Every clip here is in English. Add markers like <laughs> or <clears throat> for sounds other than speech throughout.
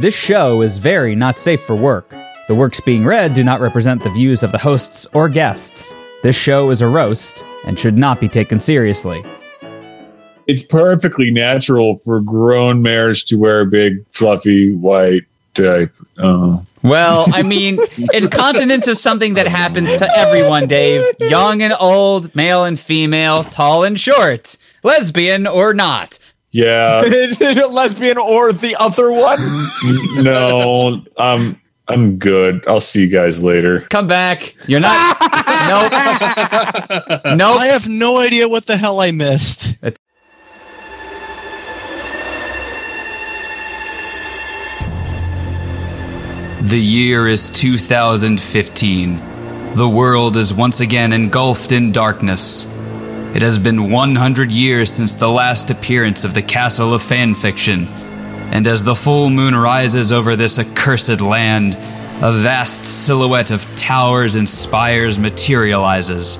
This show is very not safe for work. The works being read do not represent the views of the hosts or guests. This show is a roast and should not be taken seriously. It's perfectly natural for grown mares to wear a big, fluffy, white diaper. Oh. Well, I mean, incontinence is something that happens to everyone, Dave. Young and old, male and female, tall and short, lesbian or not. Yeah. <laughs> Is it a lesbian or the other one? no, I'm I'm good. I'll see you guys later. Come back. You're not. nope. Nope. I have no idea what the hell I missed. The year is 2015. The world is once again engulfed in darkness. It has been 100 years since the last appearance of the Castle of Fanfiction, and as the full moon rises over this accursed land, a vast silhouette of towers and spires materializes,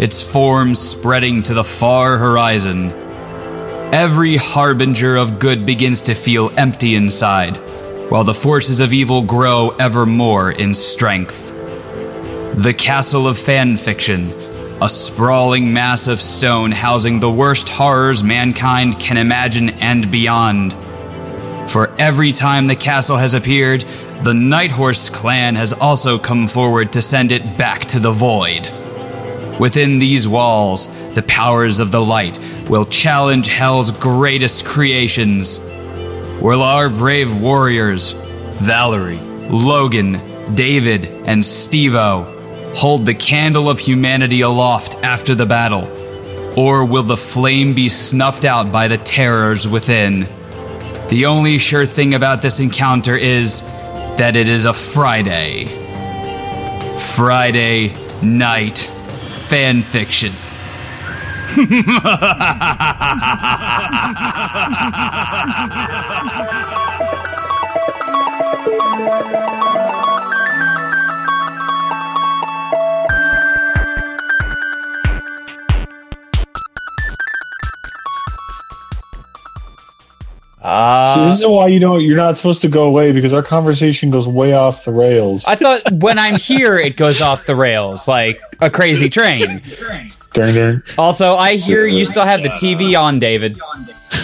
its form spreading to the far horizon. Every harbinger of good begins to feel empty inside, while the forces of evil grow ever more in strength. The Castle of Fanfiction, a sprawling mass of stone housing the worst horrors mankind can imagine and beyond. For every time the castle has appeared, the Nighthorse clan has also come forward to send it back to the void. Within these walls, the powers of the light will challenge hell's greatest creations. Will our brave warriors, Valerie, Logan, David, and Stevo, hold the candle of humanity aloft after the battle? Or will the flame be snuffed out by the terrors within? The only sure thing about this encounter is that it is a Friday. Friday night fan fiction. <laughs> Uh, so this is why you don't. You're not supposed to go away because our conversation goes way off the rails. I thought when I'm here, it goes off the rails like a crazy train. Darn, darn, Also, I hear you still have the TV on, David.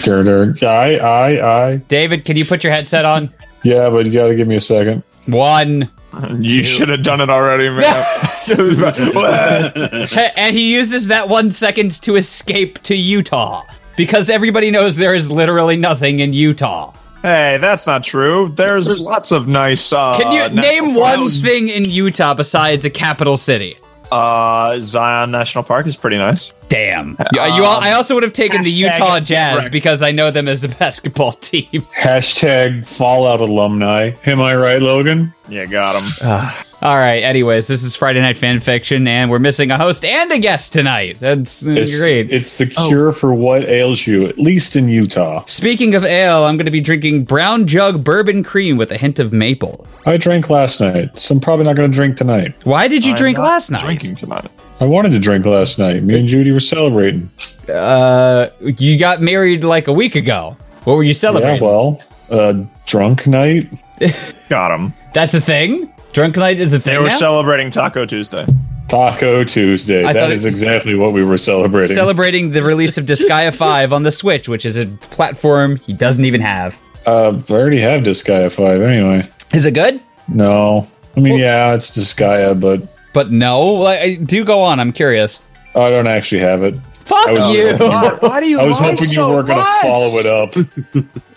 darn, darn. Aye, aye, aye. David, can you put your headset on? Yeah, but you got to give me a second. One. You should have done it already, man. <laughs> <laughs> and he uses that one second to escape to Utah because everybody knows there is literally nothing in Utah. hey, that's not true. There's lots of nice. Uh, Can you national name one parks. thing in Utah besides a capital city? Uh, Zion National Park is pretty nice. Damn. You- you all, I also would have taken the Utah Jazz incorrect. because I know them as a <laughs> basketball team. Hashtag Fallout alumni. Am I right, Logan? Yeah, got him. <sighs> All right. Anyways, this is Friday Night Fan Fiction, and we're missing a host and a guest tonight. That's uh, It's, great. It's the cure for what ails you, at least in Utah. Speaking of ale, I'm going to be drinking brown jug bourbon cream with a hint of maple. I drank last night, so I'm probably not going to drink tonight. Why did you I'm drink not last night? Drinking tonight. I wanted to drink last night. Me and Judy were celebrating. Uh, you got married like a week ago. What were you Yeah, celebrating? well, uh, drunk night. <laughs> Got him. That's a thing. Drunk night is a thing. They were now? celebrating Taco Tuesday. Taco Tuesday. I That thought is it- exactly what we were celebrating. celebrating the release of Disgaea <laughs> 5 on the Switch, which is a platform he doesn't even have. uh, I already have Disgaea 5 anyway. Is it good? No. I mean, yeah, it's Disgaea, but But no. Like, do go on. I'm curious. I don't actually have it. Fuck was you. hoping you were- Why do you I was lie hoping you weren't going to follow it up,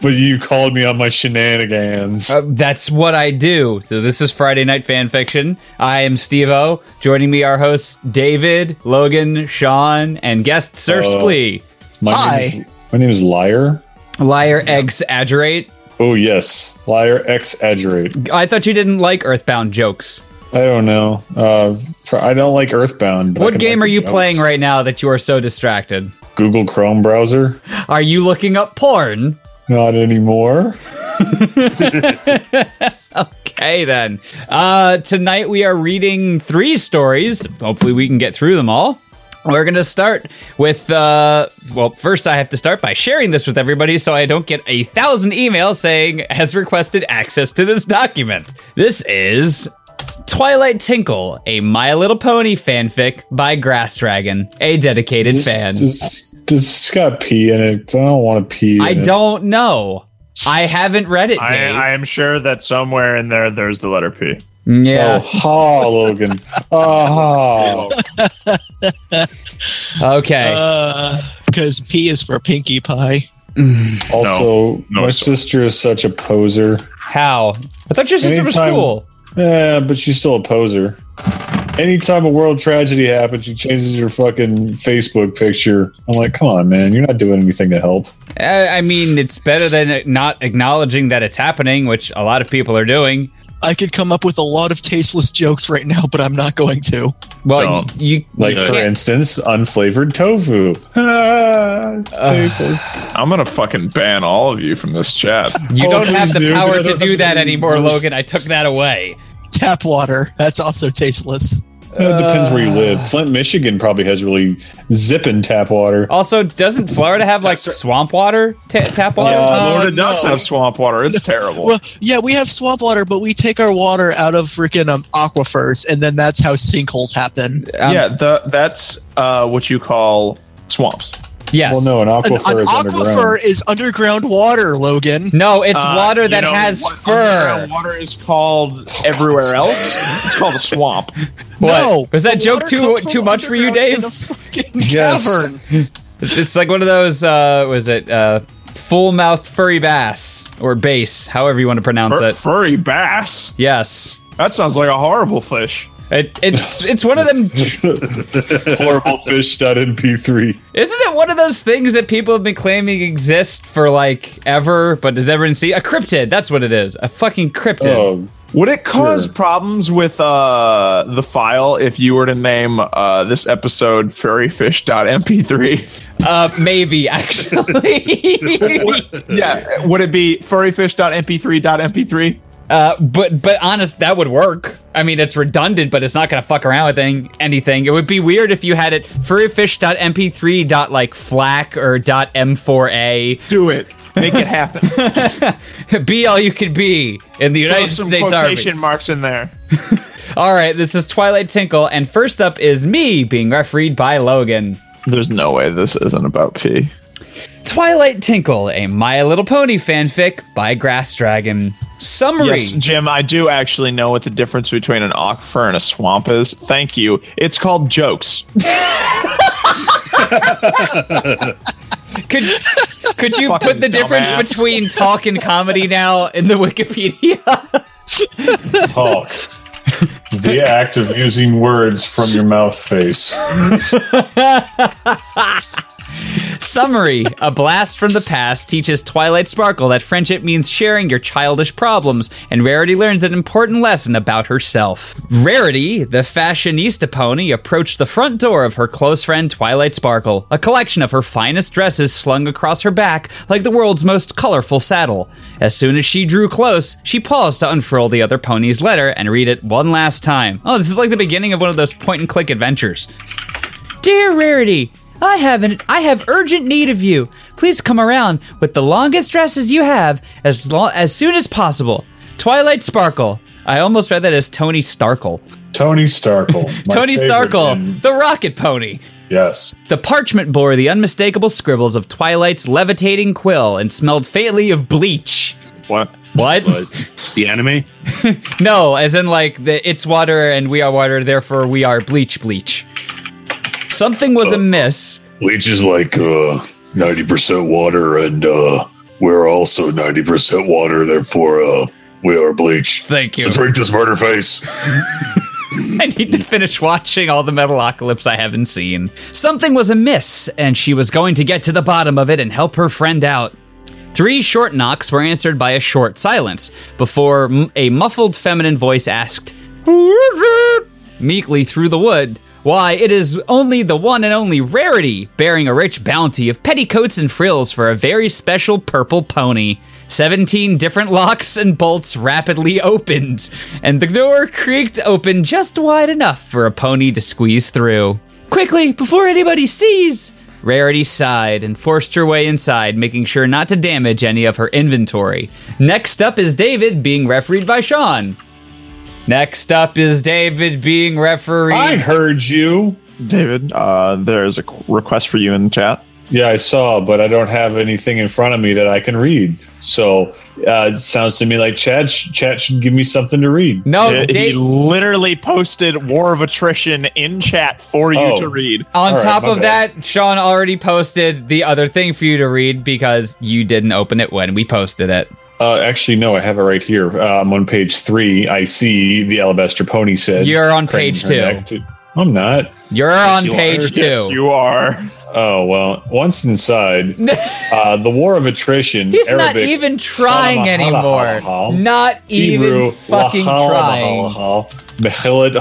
but you called me on my shenanigans. Uh, that's what I do. So this is Friday Night Fan Fiction. I am Steve-O. Joining me are hosts David, Logan, Sean, and guest Sir Uh, Splee. my Hi. Name is, my name is Liar. Liar exaggerate. Oh yes, Liar exaggerate. I thought you didn't like Earthbound jokes. I don't know. Uh, I don't like Earthbound. What game like are you jokes. playing right now that you are so distracted? Google Chrome browser. Are you looking up porn? Not anymore. <laughs> Okay, then. Uh, tonight we are reading three stories. Hopefully, we can get through them all. We're going to start with, uh, well, first I have to start by sharing this with everybody so I don't get a thousand emails saying, has requested access to this document. This is Twilight Tinkle, a My Little Pony fanfic by Grass Dragon, a dedicated fan. Does, does it's got pee in it? I don't want to pee. in I it. don't know. I haven't read it, I, Dave. I am sure that somewhere in there, there's the letter P. yeah. Oh, ha, Logan. Oh, <laughs> Okay. Uh, because P is for Pinkie Pie. also, No, my sir. sister is such a poser. How? I thought your sister was cool. Yeah, but she's still a poser. Anytime a world tragedy happens, she changes her fucking Facebook picture. I'm like, come on, man, you're not doing anything to help. I mean, it's better than not acknowledging that it's happening, which a lot of people are doing. I could come up with a lot of tasteless jokes right now, but I'm not going to. Well, Don't. you, you Like, you for can't- instance, unflavored tofu. <laughs> Ah, tasteless. <sighs> I'm gonna fucking ban all of you from this chat. you Oh, don't have the do. power to don't do have that anymore, Logan. I took that away. Tap water. That's also tasteless. It depends where you live. Flint, Michigan probably has really zipping tap water. Also, doesn't Florida have like swamp water, ta- tap water? Uh, Florida does no. have swamp water. It's <laughs> terrible. Well, yeah, we have swamp water, but we take our water out of freaking um, aquifers, and then that's how sinkholes happen. Um, yeah, the, that's uh, what you call swamps. Yes. Well, no, an An, aquifer an is aquifer underground. is underground water, Logan. No, it's Uh, water you that know has what fur. underground Water is called everywhere else. It's called a swamp. <laughs> What? No, Was that joke too too much for you, Dave? In a fucking Yes. cavern. It's, it's like one of those. Uh, was it uh, full mouth furry bass or bass, however you want to pronounce Fur- it? furry bass. Yes. That sounds like a horrible fish. It, it's it's one of them. <laughs> Horrible fish.mp3. Isn't it one of those things that people have been claiming exist for like ever, but does everyone see a cryptid? That's what it is. A fucking cryptid. Oh, Would it cause Sure. problems with uh, the file if you were to name uh, this episode furryfish.mp3? Uh, maybe actually. <laughs> yeah, would it be furryfish.mp3.mp3? Uh, but but honest, that would work. I mean, it's redundant, but it's not gonna fuck around with any- anything. It would be weird if you had it furryfish.mp3 dot like FLAC or dot m4a. Do it. Make it happen. <laughs> be all you could be in the Throw United some States quotation Army. marks in there. <laughs> All right, this is Twilight Tinkle, and first up is me being refereed by Logan. There's no way this isn't about P. Twilight Tinkle, a My Little Pony fanfic by Grass Dragon. Summary. Yes, Jim, I do actually know what the difference between an aquifer and a swamp is. Thank you. It's called jokes. Could could you Fucking put the difference dumbass. between talk and comedy now in the Wikipedia? talk. the act of using words from your mouth face. <laughs> Summary A blast from the past teaches Twilight Sparkle that friendship means sharing your childish problems, and Rarity learns an important lesson about herself. Rarity, the fashionista pony, approached the front door of her close friend Twilight Sparkle, a collection of her finest dresses slung across her back like the world's most colorful saddle. As soon as she drew close, she paused to unfurl the other pony's letter and read it one last time. Oh, this is like the beginning of one of those point and click adventures. Dear Rarity, I have an I have urgent need of you. Please come around with the longest dresses you have as long as soon as possible. Twilight Sparkle. I almost read that as Tony Starkle. Tony Starkle. <laughs> Tony Starkle, in- the rocket pony. yes. The parchment bore the unmistakable scribbles of Twilight's levitating quill and smelled faintly of bleach. What? What? The enemy? <laughs> No, as in like the it's water and we are water, therefore we are bleach bleach. Something was amiss. Bleach is like uh, 90% water, and uh, we're also 90% water, therefore uh, we are bleach. Thank you. So drink this murder face. <laughs> I need to finish watching all the Metalocalypse I haven't seen. Something was amiss, and she was going to get to the bottom of it and help her friend out. Three short knocks were answered by a short silence before m- a muffled feminine voice asked, Who is it? Meekly through the wood. Why, it is only the one and only Rarity, bearing a rich bounty of petticoats and frills for a very special purple pony. Seventeen different locks and bolts rapidly opened, and the door creaked open just wide enough for a pony to squeeze through. Quickly, before anybody sees! Rarity sighed and forced her way inside, making sure not to damage any of her inventory. Next up is David being refereed by Sean. Next up is David being referee. I heard you. David, uh, there's a request for you in the chat. Yeah, I saw, but I don't have anything in front of me that I can read. So uh, it sounds to me like Chad, sh- Chat should give me something to read. no, he Dave, literally posted War of Attrition in chat for you Oh. to read. on All right, top my of bad. that, Sean already posted the other thing for you to read because you didn't open it when we posted it. Uh, actually, no, I have it right here. Uh, I'm on page three. I see the alabaster pony said. You're on page two. I'm not. You're on you page are. two. Yes, you are. Oh well. Once inside, <laughs> uh, the war of attrition. He's not even trying anymore. Not even fucking trying. hala, hala, Mechilad,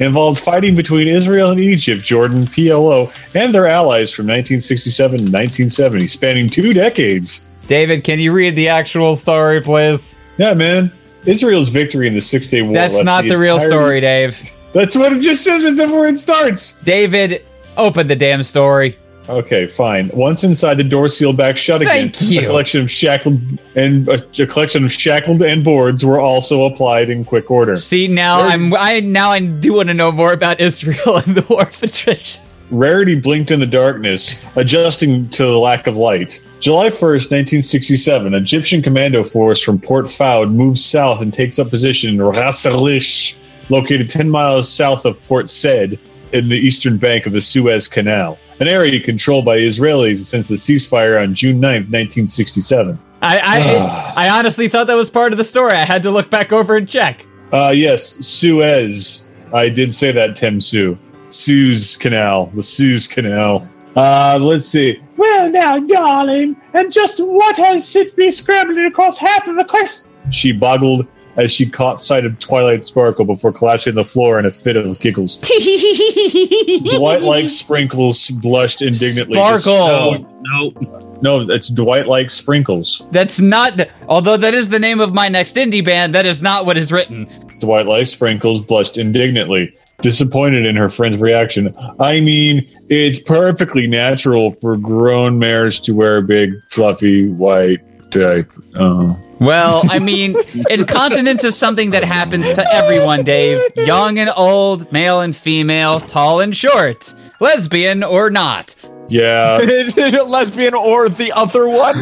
involved fighting between Israel and Egypt, Jordan, PLO, and their allies from 1967 to 1970, spanning two decades. David, can you read the actual story, please? Yeah, man. Israel's victory in the Six Day War. That's not the real entirety- story, Dave. That's what it just says. It's where it starts. David, open the damn story. Okay, fine. Once inside, the door sealed back shut again. Thank you. A collection of shackled and a, a collection of shackled and boards were also applied in quick order. See now, I'm I now I do want to know more about Israel <laughs> and the war of attrition. Rarity blinked in the darkness, adjusting to the lack of light. July 1st, 1967, Egyptian commando force from Port Fuad moves south and takes up position in Ras Alish, located 10 miles south of Port Said in the eastern bank of the Suez Canal, an area controlled by Israelis since the ceasefire on June 9th, 1967. I I, I honestly thought that was part of the story. I had to look back over and check. Uh, yes, Suez. I did say that, Tim Sue. Suez Canal, the Suez Canal. Uh, let's see. Well, now, darling, and just what has it been scrambling across half of the quest? She boggled as she caught sight of Twilight Sparkle before collapsing on the floor in a fit of giggles. <laughs> Dwight like Sprinkles blushed indignantly. Sparkle. No, no, no, it's Dwight like Sprinkles. That's not. Although that is the name of my next indie band, that is not what is written. Dwight like Sprinkles blushed indignantly, disappointed in her friend's reaction. I mean, it's perfectly natural for grown mares to wear big, fluffy, white diaper. Oh. Well, I <laughs> mean, incontinence is something that happens to everyone, Dave. Young and old, male and female, tall and short, lesbian or not. Yeah, <laughs> Lesbian or the other one?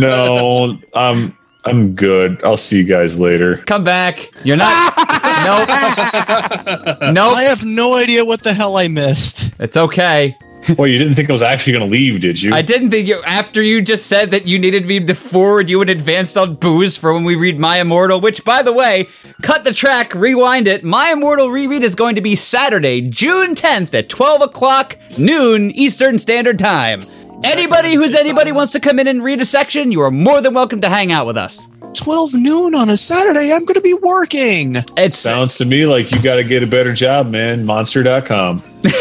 no, I'm I'm good. I'll see you guys later. Come back. You're not. <laughs> nope. Nope. I have no idea what the hell I missed. It's okay. Well, you didn't think I was actually going to leave, did you? I didn't think you. After you just said that you needed me to forward you an advanced on booze for when we read My Immortal, which, by the way, cut the track, rewind it. My Immortal reread is going to be Saturday, June 10th at 12 o'clock noon Eastern Standard Time. Anybody who's anybody wants to come in and read a section, you are more than welcome to hang out with us. 12 noon on a Saturday. I'm going to be working. It Sounds to me like you got to get a better job, man. Monster.com. <laughs>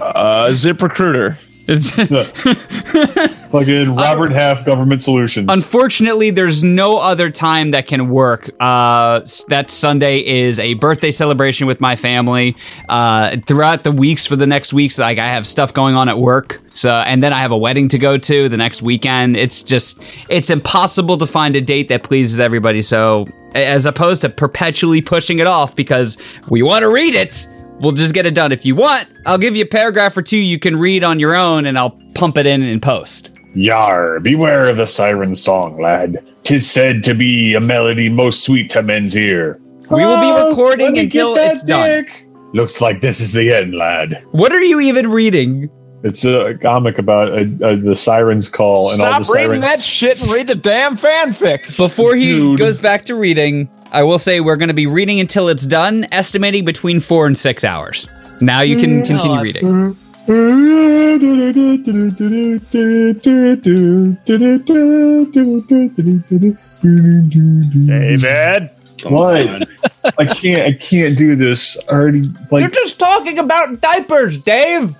Uh, ZipRecruiter. It's <laughs> Fucking <laughs> Robert Half Government Solutions. Unfortunately, there's no other time that can work. Uh, that Sunday is a birthday celebration with my family. Uh, throughout the weeks for the next weeks, like I have stuff going on at work. So, and then I have a wedding to go to the next weekend. It's just, it's impossible to find a date that pleases everybody. So, as opposed to perpetually pushing it off because we want to read it, we'll just get it done. If you want, I'll give you a paragraph or two you can read on your own and I'll pump it in in post. Yar, beware of the siren song, lad. Tis said to be a melody most sweet to men's ear. We will be Oh, recording let me until get that it's done. Looks like this is the end, lad. What are you even reading? It's a comic about uh uh the sirens call and all the Stop reading sirens. that shit and read the damn fanfic. Before he Dude. goes back to reading, I will say we're going to be reading until it's done, estimating between four and six hours. Now you can continue God. reading. David, what? I can't. I can't do this. I already like You're just talking about diapers, Dave.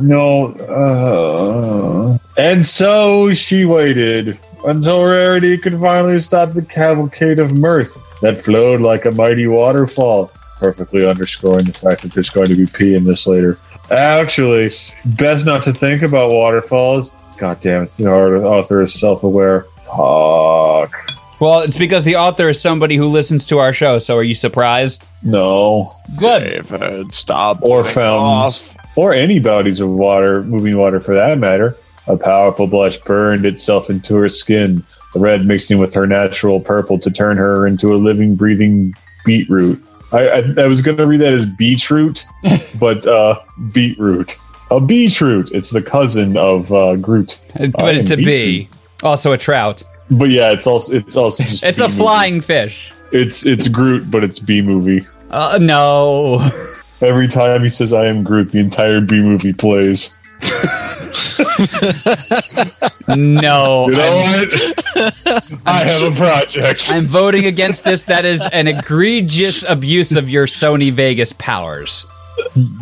no. Uh, and so she waited until Rarity could finally stop the cavalcade of mirth that flowed like a mighty waterfall. perfectly underscoring the fact that there's going to be pee in this later. Actually, best not to think about waterfalls. God damn it, the author is self-aware. Fuck. Well, it's because the author is somebody who listens to our show. So are you surprised? No. Good. David, stop. Or getting fountains. off. Or any bodies of water, moving water for that matter. A powerful blush burned itself into her skin, the red mixing with her natural purple to turn her into a living, breathing beetroot. I, I, I was going to read that as beetroot, <laughs> but uh, beetroot. A beetroot. It's the cousin of uh, Groot. But I it's a bee. Also a trout. But yeah, it's also it's also <laughs> It's a bee flying fish. It's it's Groot, but it's B movie. Uh, no. <laughs> Every time he says "I am Groot," the entire B movie plays. No. You know I'm, what? I have a project. I'm voting against this. That is an egregious abuse of your Sony Vegas powers.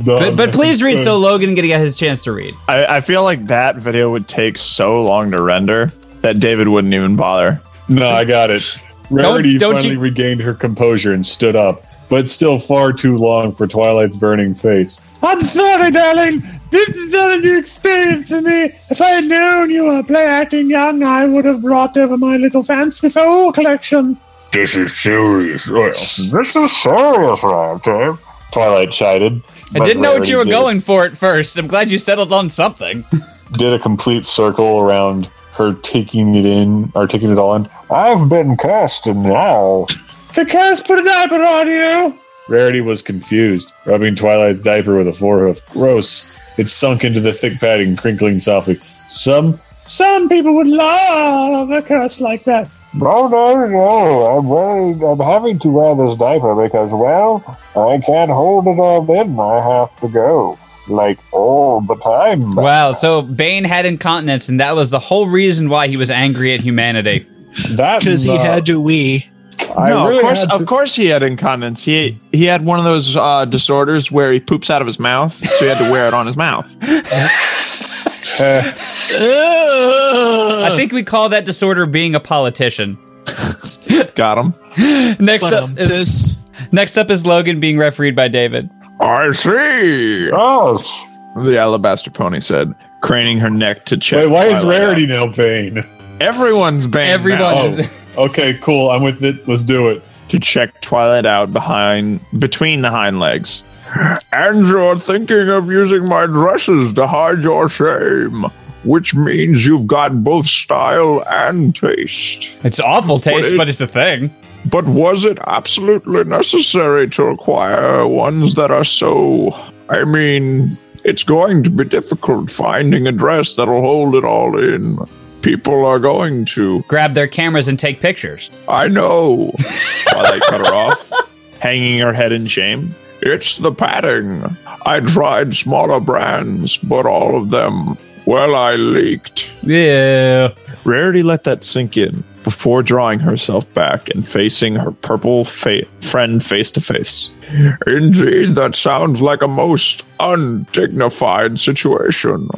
But, but please read so uh, Logan can get his chance to read. I, I feel like that video would take so long to render that David wouldn't even bother. No, I got it. Rarity don't finally you- regained her composure and stood up, but still far too long for Twilight's burning face. I'm sorry, darling. This is not a new experience for me. If I had known you were play acting young, I would have brought over my little fancy fool collection. This is serious. Well, this is serious, Tim. Twilight chided. I didn't know what you were did- going for at first. I'm glad you settled on something. <laughs> did a complete circle around her taking it in, or taking it all in. I've been cursed, and now the curse put a diaper on you. Rarity was confused, rubbing Twilight's diaper with a forehoof. Gross. It sunk into the thick padding, crinkling softly. Some some people would love a curse like that. No, no, no. I'm wearing, I'm having to wear this diaper because, well, I can't hold it all in. I have to go. Like, all the time. Wow, so Bane had incontinence, and that was the whole reason why he was angry at humanity. That <laughs> Because he uh, had to wee. I no, really of course, had of course, he had incontinence. He he had one of those uh, disorders where he poops out of his mouth, so he had to wear it on his mouth. <laughs> eh, I think we call that disorder being a politician. Got him. <laughs> Next But, up, is, next up is Logan being refereed by David. I see. Yes. The alabaster pony said, craning her neck to check. wait, why is Rarity out. now Bane? Everyone's banned Everyone now. is. Okay, cool. I'm with it. Let's do it. to check Twilight out behind between the hind legs. And you're thinking of using my dresses to hide your shame, which means you've got both style and taste. It's awful taste, it- but it's a thing. But was it absolutely necessary to acquire ones that are so. I mean, it's going to be difficult finding a dress that'll hold it all in. People are going to. Grab their cameras and take pictures. I know. <laughs> Twilight cut her off, hanging her head in shame. It's the padding. I tried smaller brands, but all of them, well, I leaked. Yeah. Rarity let that sink in before drawing herself back and facing her purple fa- friend face to face. Indeed, that sounds like a most undignified situation.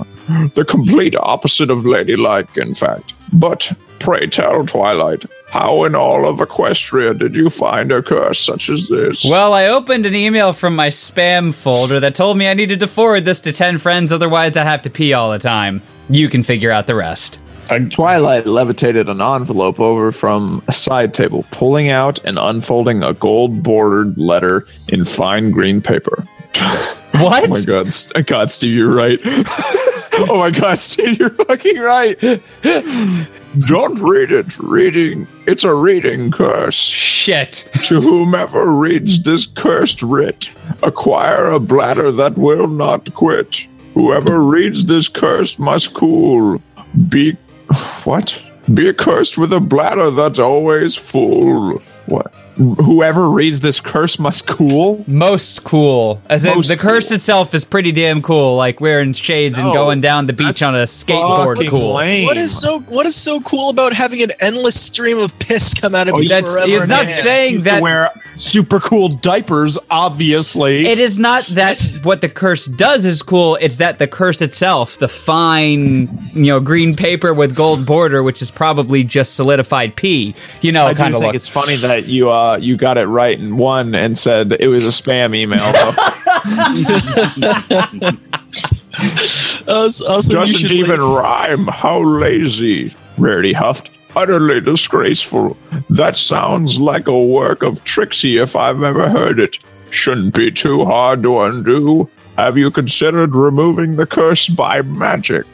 The complete opposite of ladylike, in fact. But pray tell, Twilight, how in all of Equestria did you find a curse such as this? Well, I opened an email from my spam folder that told me I needed to forward this to 10 friends, otherwise, I have to pee all the time. You can figure out the rest. And Twilight levitated an envelope over from a side table, pulling out and unfolding a gold bordered letter in fine green paper. <laughs> Oh what? Oh my god, St- uh, God, Steve, you're right. <laughs> oh my god, Steve, you're fucking right. Don't read it. Reading, it's a reading curse. Shit. To whomever reads this cursed writ, acquire a bladder that will not quit. Whoever reads this curse must cool. Be <sighs> what? Be cursed with a bladder that's always full. What? Whoever reads this curse must cool. Most cool. As in, the curse itself is pretty damn cool, like wearing shades and going down the beach on a skateboard. Cool. lame. what is so what is so cool about having an endless stream of piss come out of you That's- forever? he's and not ever? saying Used to that- wear super cool diapers, obviously. It is not that what the curse does is cool. It's that the curse itself, the fine, you know, green paper with gold border, which is probably just solidified pee, you know, kind of think look. it's funny that you uh, uh, you got it right and won and said it was a spam email. <laughs> <laughs> Also, also Doesn't should even link- rhyme. How lazy. Rarity huffed. Utterly disgraceful. That sounds like a work of Trixie if I've ever heard it. Shouldn't be too hard to undo. Have you considered removing the curse by magic?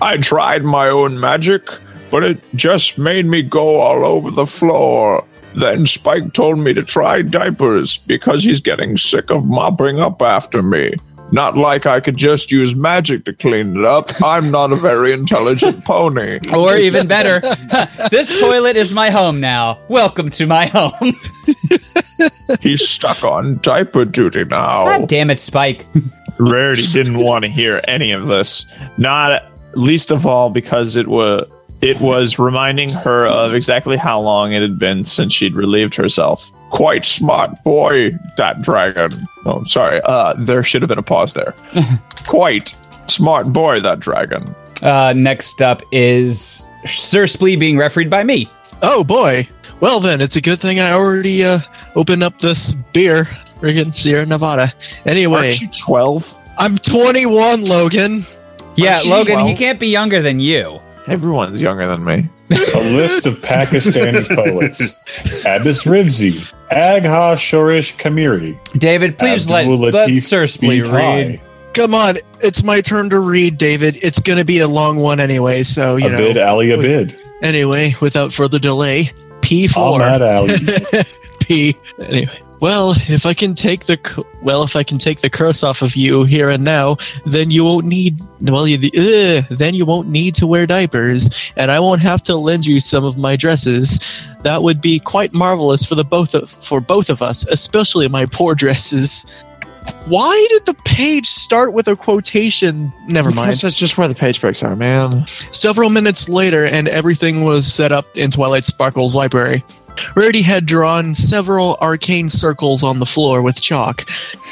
I tried my own magic, but it just made me go all over the floor. Then Spike told me to try diapers because he's getting sick of mopping up after me. Not like I could just use magic to clean it up. I'm not a very intelligent pony. <laughs> Or even better, <laughs> this toilet is my home now. Welcome to my home. <laughs> He's stuck on diaper duty now. God damn it, Spike. Rarity didn't want to hear any of this. Not least of all because it was it was reminding her of exactly how long it had been since she'd relieved herself. Quite smart boy, that dragon. Oh, sorry. Uh, there should have been a pause there. <laughs> Quite smart boy, that dragon. Uh, next up is Sir Splee being refereed by me. Oh boy. Well then, it's a good thing I already uh, opened up this beer. Friggin' Sierra Nevada. Anyway, Aren't you twelve? I'm 21, Logan. Yeah, Gee, Logan, he can't be younger than you. <laughs> Everyone's younger than me. A list of Pakistani <laughs> poets. Abbas Rizvi, Agha Shorish Kashmiri. David, please let, Abdul let Latif Sir Splee read. Come on, it's my turn to read, David. It's gonna be a long one anyway, so you Abid know. Ali Abid. Anyway, without further delay, P4. Ahmad Ali. <laughs> P. Anyway, well, if I can take the well, if I can take the curse off of you here and now, then you won't need well, you, ugh, then you won't need to wear diapers, and I won't have to lend you some of my dresses. That would be quite marvelous for the both of for both of us, especially my poor dresses. Why did the page start with a quotation? Never mind. Because that's just where the page breaks are, man. Several minutes later, and everything was set up in Twilight Sparkle's library. Rarity had drawn several arcane circles on the floor with chalk,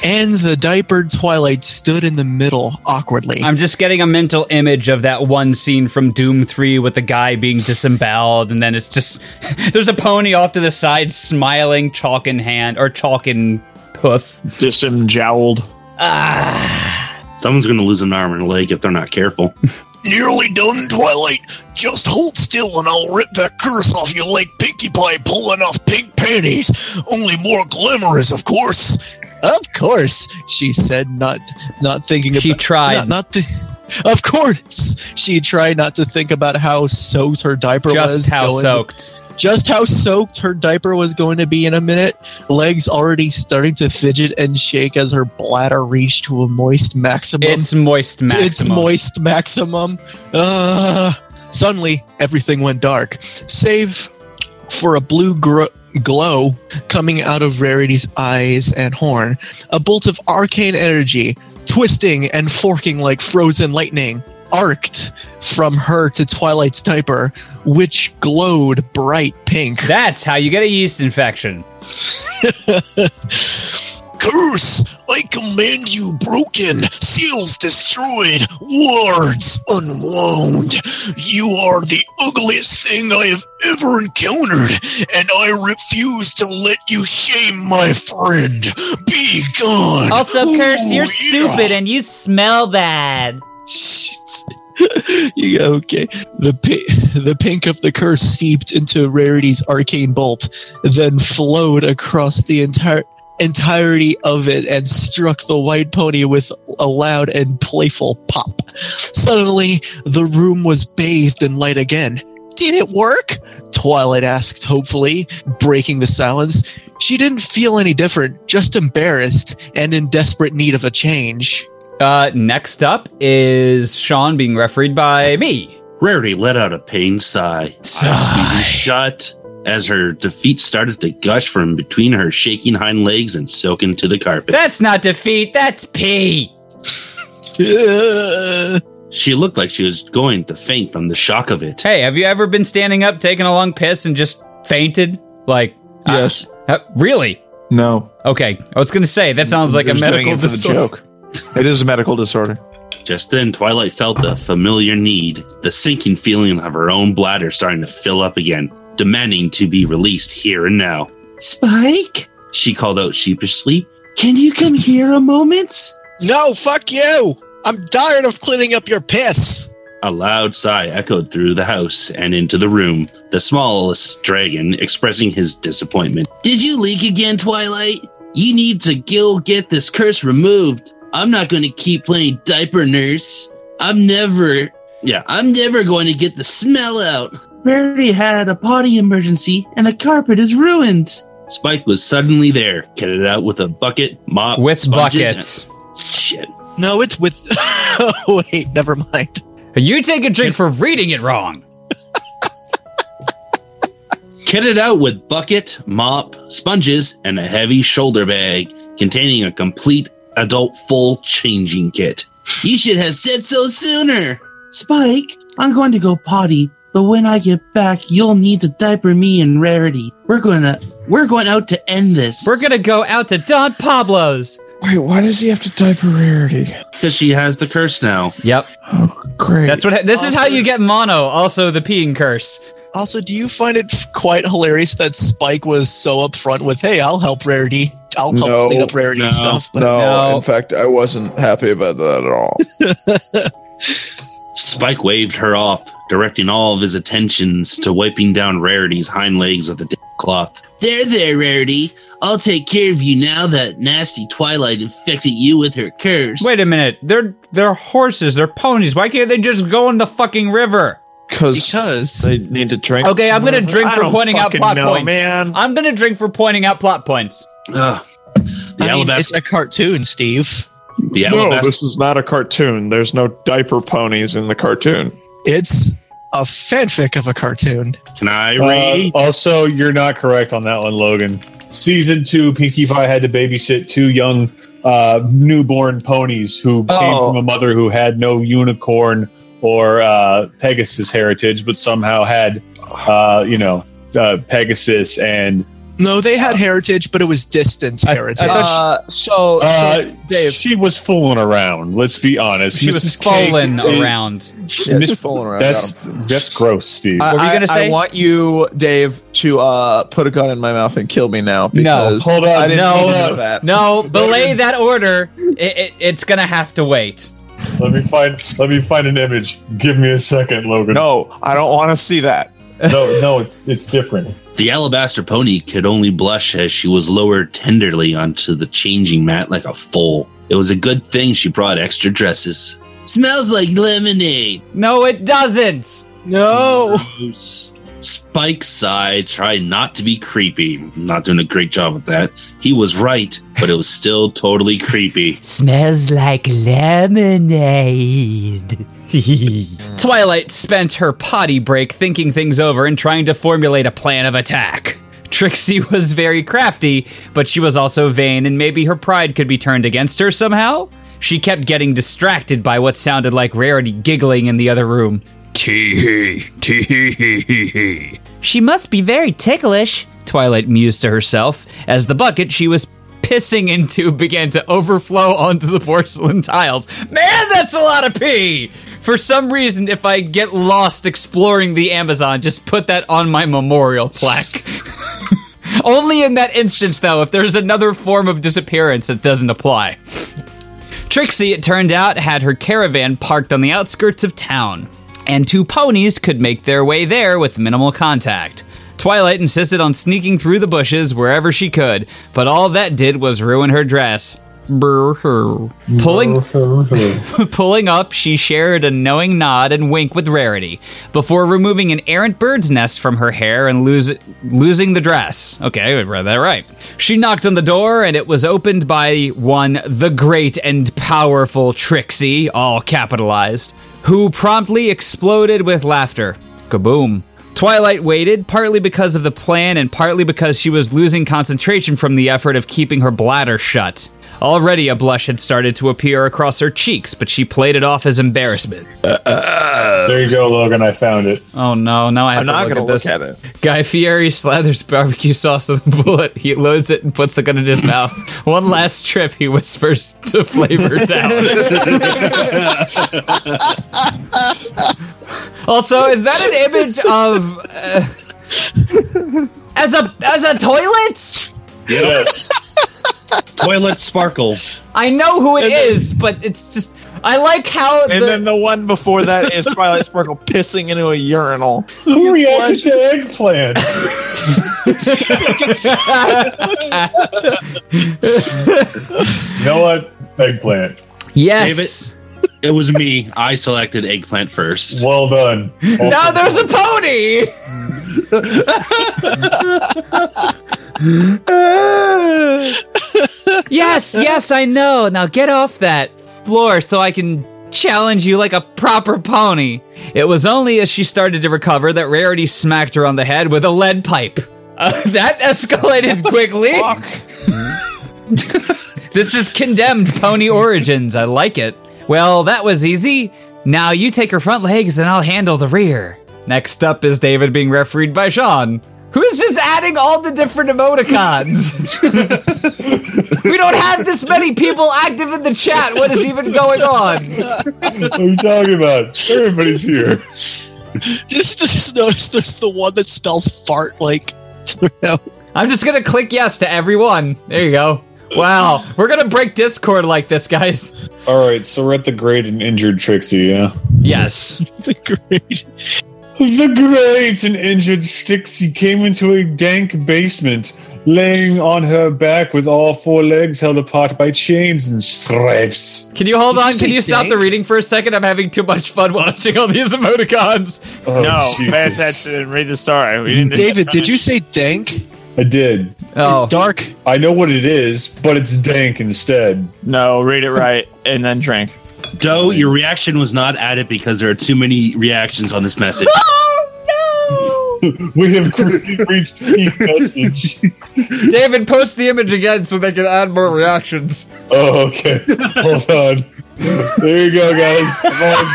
and the diapered Twilight stood in the middle awkwardly. I'm just getting a mental image of that one scene from Doom 3 with the guy being disemboweled, and then it's just <laughs> there's a pony off to the side smiling, chalk in hand, or chalk in hoof. Disemjowled. Ah. Someone's going to lose an arm and a leg if they're not careful. <laughs> Nearly done, Twilight. Just hold still and I'll rip that curse off you like Pinkie Pie pulling off pink panties. Only more glamorous, of course. Of course, she said, not not thinking She about tried. Not, not the, of course, she tried not to think about how soaked her diaper was. Just how going- soaked. Just how soaked her diaper was going to be in a minute. Legs already starting to fidget and shake as her bladder reached to a moist maximum. It's moist maximum. It's moist maximum. Uh, suddenly, everything went dark, save for a blue gr- glow coming out of Rarity's eyes and horn. A bolt of arcane energy, twisting and forking like frozen lightning, arced from her to Twilight's diaper, which glowed bright pink. <laughs> That's how you get a yeast infection. Curse! I command you broken, seals destroyed, wards unwound. You are the ugliest thing I have ever encountered, and I refuse to let you shame my friend. Be gone. Also, Curse, you're Ooh, stupid and you smell bad. Shit. <laughs> yeah, okay. The pi- the pink of the curse seeped into Rarity's arcane bolt, then flowed across the entire entirety of it and struck the white pony with a loud and playful pop. Suddenly, the room was bathed in light again. Did it work? Twilight asked hopefully, breaking the silence. She didn't feel any different, just embarrassed and in desperate need of a change. Uh, next up is Sean being refereed by me. Rarity let out a pained sigh, eyes squeezing shut as her defeat started to gush from between her shaking hind legs and soak into the carpet. That's not defeat, that's pee. <laughs> She looked like she was going to faint from the shock of it. Hey, have you ever been standing up, taking a long piss, and just fainted? Like, Yes. uh, really? No. Okay, I was gonna say that sounds like a medical it for the disorder. joke. It is a medical disorder. Just then, Twilight felt the familiar need, the sinking feeling of her own bladder starting to fill up again, demanding to be released here and now. Spike? She called out sheepishly. Can you come here a moment? No, fuck you! I'm tired of cleaning up your piss. A loud sigh echoed through the house and into the room, the smallest dragon expressing his disappointment. Did you leak again, Twilight? You need to go get this curse removed. I'm not going to keep playing diaper nurse. I'm never, yeah, I'm never going to get the smell out. Rarity had a potty emergency and the carpet is ruined. Spike was suddenly there, kitted out with a bucket, mop, With sponges, buckets. and- Shit. No, it's with. oh, <laughs> wait, never mind. You take a drink for reading it wrong. <laughs> kitted out with bucket, mop, sponges, and a heavy shoulder bag containing a complete adult full changing kit. You should have said so sooner. Spike, I'm going to go potty, but when I get back, you'll need to diaper me and Rarity. We're gonna we're going out to end this. We're gonna go out to Don Pablo's. Wait, why does he have to diaper Rarity? because she has the curse now. Yep. Oh, great. That's what. This is how you get mono. Also, the peeing curse. Also, do you find it f- quite hilarious that Spike was so upfront with, "Hey, I'll help Rarity. I'll help No, clean up Rarity no, stuff." But no, No. in fact, I wasn't happy about that at all. <laughs> Spike waved her off, directing all of his attentions to wiping down Rarity's hind legs with a cloth. There, there, Rarity. I'll take care of you now that nasty Twilight infected you with her curse. Wait a minute. They're they're horses. They're ponies. Why can't they just go in the fucking river? Because because they need to drink. Okay, I'm gonna drink I for don't pointing out fucking plot know, points. man. I'm gonna drink for pointing out plot points. Ugh. The I mean, it's a cartoon, Steve. the No, alabaster. this is not a cartoon. There's no diaper ponies in the cartoon. It's a fanfic of a cartoon. Can I Uh, read? also, you're not correct on that one, Logan. Season two, Pinkie Pie had to babysit two young uh, newborn ponies who came Oh. from a mother who had no unicorn or uh, Pegasus heritage, but somehow had, uh, you know, uh, Pegasus and No, they had heritage, but it was distant heritage. Uh, so, uh, so Dave, she was fooling around. Let's be honest. She was Mrs. Cake falling is- around. Yeah, Miss- just fooling around. That's that's gross, Steve. I, What were you I- gonna say? I want you, Dave, to uh, put a gun in my mouth and kill me now. Because Hold on, I didn't no, need to know that. No, belay that order. It, it, it's gonna have to wait. let me find let me find an image. Give me a second, Logan. no, I don't want to see that. No, no, it's it's different. The alabaster pony could only blush as she was lowered tenderly onto the changing mat like a foal. It was a good thing she brought extra dresses. Smells like lemonade. No, it doesn't. no. Gross. Spike sighed, tried not to be creepy. Not doing a great job with that. He was right, but it was still totally creepy. Smells like lemonade. <laughs> Twilight spent her potty break thinking things over and trying to formulate a plan of attack. Trixie <laughs> was very crafty, but she was also vain, and maybe her pride could be turned against her somehow? She kept getting distracted by what sounded like Rarity giggling in the other room. Tee hee, tee hee hee hee hee. She must be very ticklish, Twilight mused to herself, as the bucket she was pissing into began to overflow onto the porcelain tiles. Man, that's a lot of pee! For some reason, if I get lost exploring the Amazon, just put that on my memorial plaque. <laughs> Only in that instance, though, if there's another form of disappearance, it doesn't apply. Trixie, it turned out, had her caravan parked on the outskirts of town, and two ponies could make their way there with minimal contact. Twilight insisted on sneaking through the bushes wherever she could, but all that did was ruin her dress. Pulling <laughs> pulling up, she shared a knowing nod and wink with Rarity before removing an errant bird's nest from her hair and lose, losing the dress. Okay, I read that right. She knocked on the door and it was opened by one, the great and powerful Trixie, all capitalized, who promptly exploded with laughter. Kaboom. Twilight waited, partly because of the plan and partly because she was losing concentration from the effort of keeping her bladder shut. Already a blush had started to appear across her cheeks, but she played it off as embarrassment. There you go, Logan. I found it. Oh no, now I have I'm to not look going to at look this. at it. Guy Fieri slathers barbecue sauce on the bullet. He loads it and puts the gun in his mouth. <laughs> One last trip, he whispers to Flavortown. <laughs> also, is that an image of? Uh, As a as a toilet? Yes. Toilet Sparkle. I know who it is, but it's just I like how And the, then the one before that is Twilight Sparkle pissing into a urinal. Who reacted to eggplant? <laughs> you know what? Eggplant. yes. It was me. I selected eggplant first. Well done. Now there's a pony. <laughs> <laughs> yes, yes, I know. Now get off that floor so I can challenge you like a proper pony. It was only as she started to recover that Rarity smacked her on the head with a lead pipe. Uh, <laughs> that escalated quickly. this is condemned pony origins. I like it. Well, that was easy. Now you take her front legs and I'll handle the rear. Next up is David being refereed by Sean. Who's just adding all the different emoticons? <laughs> we don't have this many people active in the chat. What is even going on? What are you talking about? Everybody's here. Just, just notice there's the one that spells fart like. <laughs> I'm just gonna click yes to everyone. There you go. Wow, we're gonna break Discord like this, guys. All right, so we're at the great and injured Trixie, yeah? Yes. <laughs> the great. The great and injured Trixie came into a dank basement, laying on her back with all four legs held apart by chains and stripes. Can you hold Did on? say Can you stop the reading for a second? I'm having too much fun watching all these emoticons. Oh, no, Jesus. pay attention and read the story. We didn't David, did you say dank? I did. Oh, It's dark. I know what it is, but it's dank instead. No, read it right and then drink. Doe, your reaction was not added because there are too many reactions on this message. <laughs> Oh, no! <laughs> we have reached peak <laughs> message. David, post the image again so they can add more reactions. Oh, okay. Hold on. There you go, guys. I've always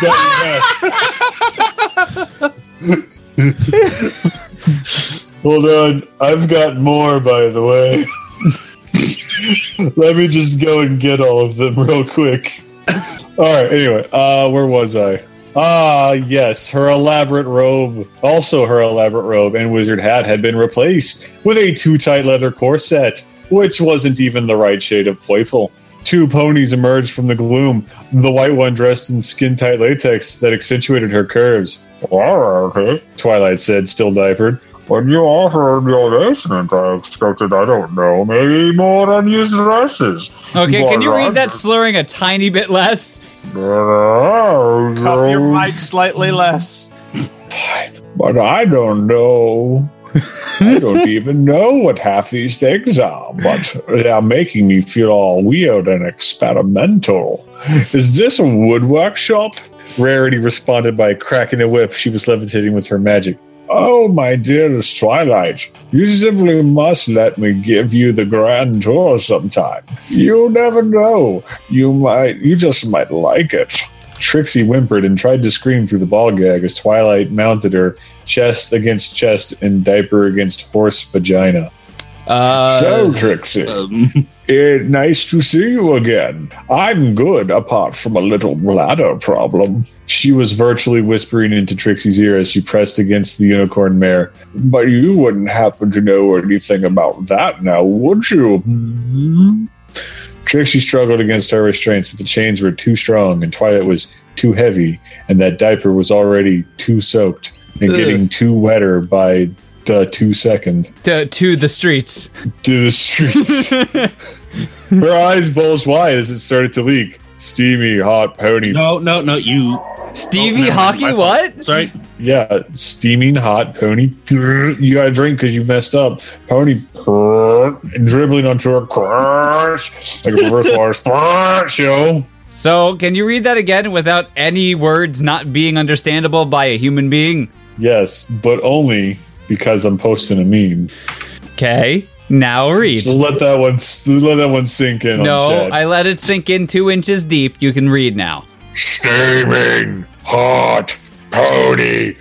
got. Hold on. I've got more, by the way. Let me just go and get all of them real quick. <laughs> All right. Anyway, uh, where was I? Ah, yes, her elaborate robe, also her elaborate robe and wizard hat had been replaced with a too tight leather corset, which wasn't even the right shade of purple. Two ponies emerged from the gloom, the white one dressed in skin tight latex that accentuated her curves. Twilight said, still diapered. When you offered your basement, I expected, I don't know, maybe more unused dresses. Okay, can you read that But slurring a tiny bit less? I- Cup your mic slightly less. But I don't know. I don't <laughs> even know what half these things are, but they're making me feel all weird and experimental. Is this a woodwork shop? Rarity responded by cracking a whip she was levitating with her magic. Oh, my dearest Twilight, you simply must let me give you the grand tour sometime. You never know. You might, you just might like it. Trixie whimpered and tried to scream through the ball gag as Twilight mounted her, chest against chest and diaper against horse vagina. Uh, so, Trixie, Um, <laughs> it, nice to see you again. I'm good, apart from a little bladder problem. She was virtually whispering into Trixie's ear as she pressed against the unicorn mare. But you wouldn't happen to know anything about that now, would you? Hmm? Trixie struggled against her restraints, but the chains were too strong and Twilight was too heavy, and that diaper was already too soaked and Ugh. getting too wetter by the two second to, to the streets. to the streets. <laughs> her eyes bulged wide as it started to leak. Steamy, hot pony. no, no, no, you. Stevie Oh, never mind, Hockey, what? Sorry. Yeah, steaming hot pony. You gotta drink because you messed up. Pony dribbling onto her crush like a reverse water show. So, can you read that again without any words not being understandable by a human being? Yes, but only because I'm posting a meme. Okay, now read. Just let that one let that one sink in. No, on. I let it sink in two inches deep. You can read now. Steaming, hot, pony,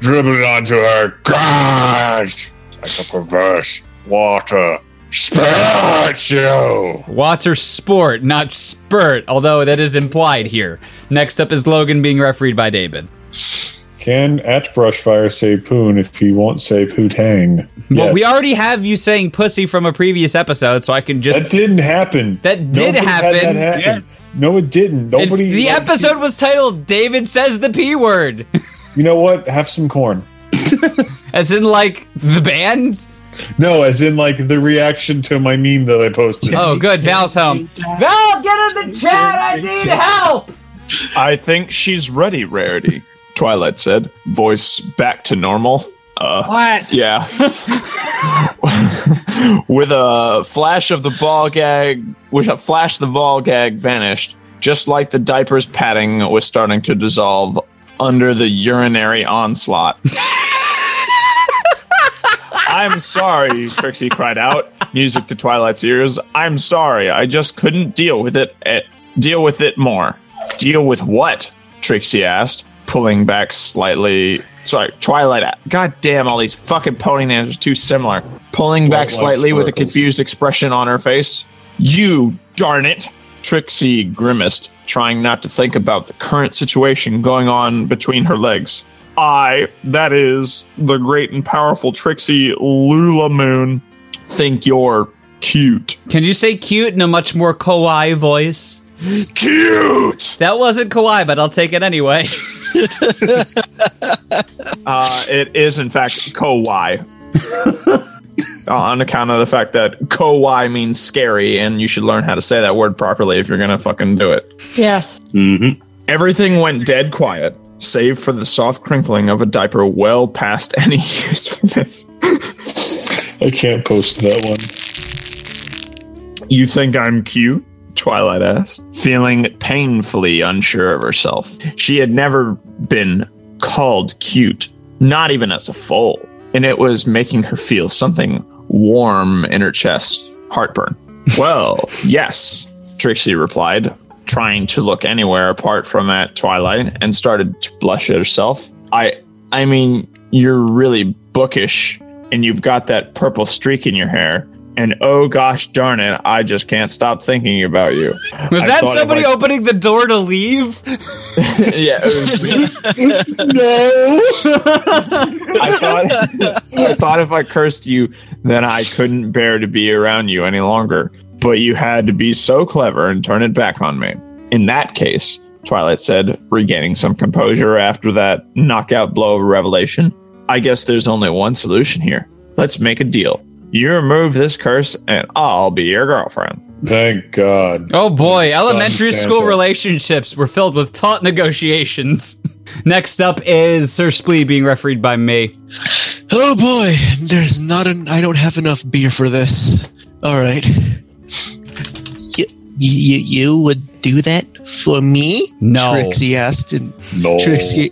dribbling onto her gosh, like a perverse water spurt show. Water sport, not spurt, although that is implied here. Next up is Logan being refereed by David. Can at Brushfire say poon if he won't say pootang? Well, Yes. we already have you saying pussy from a previous episode, so I can just. That didn't happen. That did Nobody had happen. that happen. No, it didn't. If Nobody. the like, episode was titled "David says the p word," You know what? Have some corn. <laughs> as in like the band. No, as in like the reaction to my meme that I posted. Oh, good. Val's home. Val, get in the chat. I need help. I think she's ready, Rarity. Twilight said, voice back to normal. Uh, What? yeah. <laughs> With a flash of the ball gag, which a flash, the ball gag vanished, just like the diaper's padding was starting to dissolve under the urinary onslaught. <laughs> I'm sorry, Trixie cried out, music to Twilight's ears. I'm sorry, I just couldn't deal with it. eh, deal with it more. Deal with what? Trixie asked, pulling back slightly. Sorry, Twilight. God damn, all these fucking pony names are too similar. Pulling back Twilight slightly with a confused expression on her face. You darn it! Trixie grimaced, trying not to think about the current situation going on between her legs. I, that is, the great and powerful Trixie Lulamoon, think you're cute. Can you say cute in a much more kawaii voice? Cute! That wasn't kawaii, but I'll take it anyway. <laughs> Uh, it is, in fact, Kowai. Uh, on account of the fact that Kowai means scary, and you should learn how to say that word properly if you're gonna fucking do it. Yes. Mm-hmm. Everything went dead quiet, save for the soft crinkling of a diaper well past <laughs> any usefulness. I can't post that one. You think I'm cute? Twilight asked, feeling painfully unsure of herself. She had never been called cute, not even as a foal, and it was making her feel something warm in her chest heartburn. <laughs> well, yes, Trixie replied, trying to look anywhere apart from at Twilight, and started to blush at herself. I, I mean, you're really bookish, and you've got that purple streak in your hair. And oh gosh darn it, I just can't stop thinking about you. Was I that somebody I- opening the door to leave? <laughs> yeah, it was me. <laughs> No. I thought I thought if I cursed you, then I couldn't bear to be around you any longer. But you had to be so clever and turn it back on me. In that case, Twilight said, regaining some composure after that knockout blow of revelation, I guess there's only one solution here. Let's make a deal. You remove this curse, and I'll be your girlfriend. Thank God. Oh boy, elementary Santa. school relationships were filled with taut negotiations. <laughs> Next up is Sir Splee being refereed by me. Oh boy, there's not an. I don't have enough beer for this. All right. You, you, you would do that for me? No. Trixie asked in No. Trixie,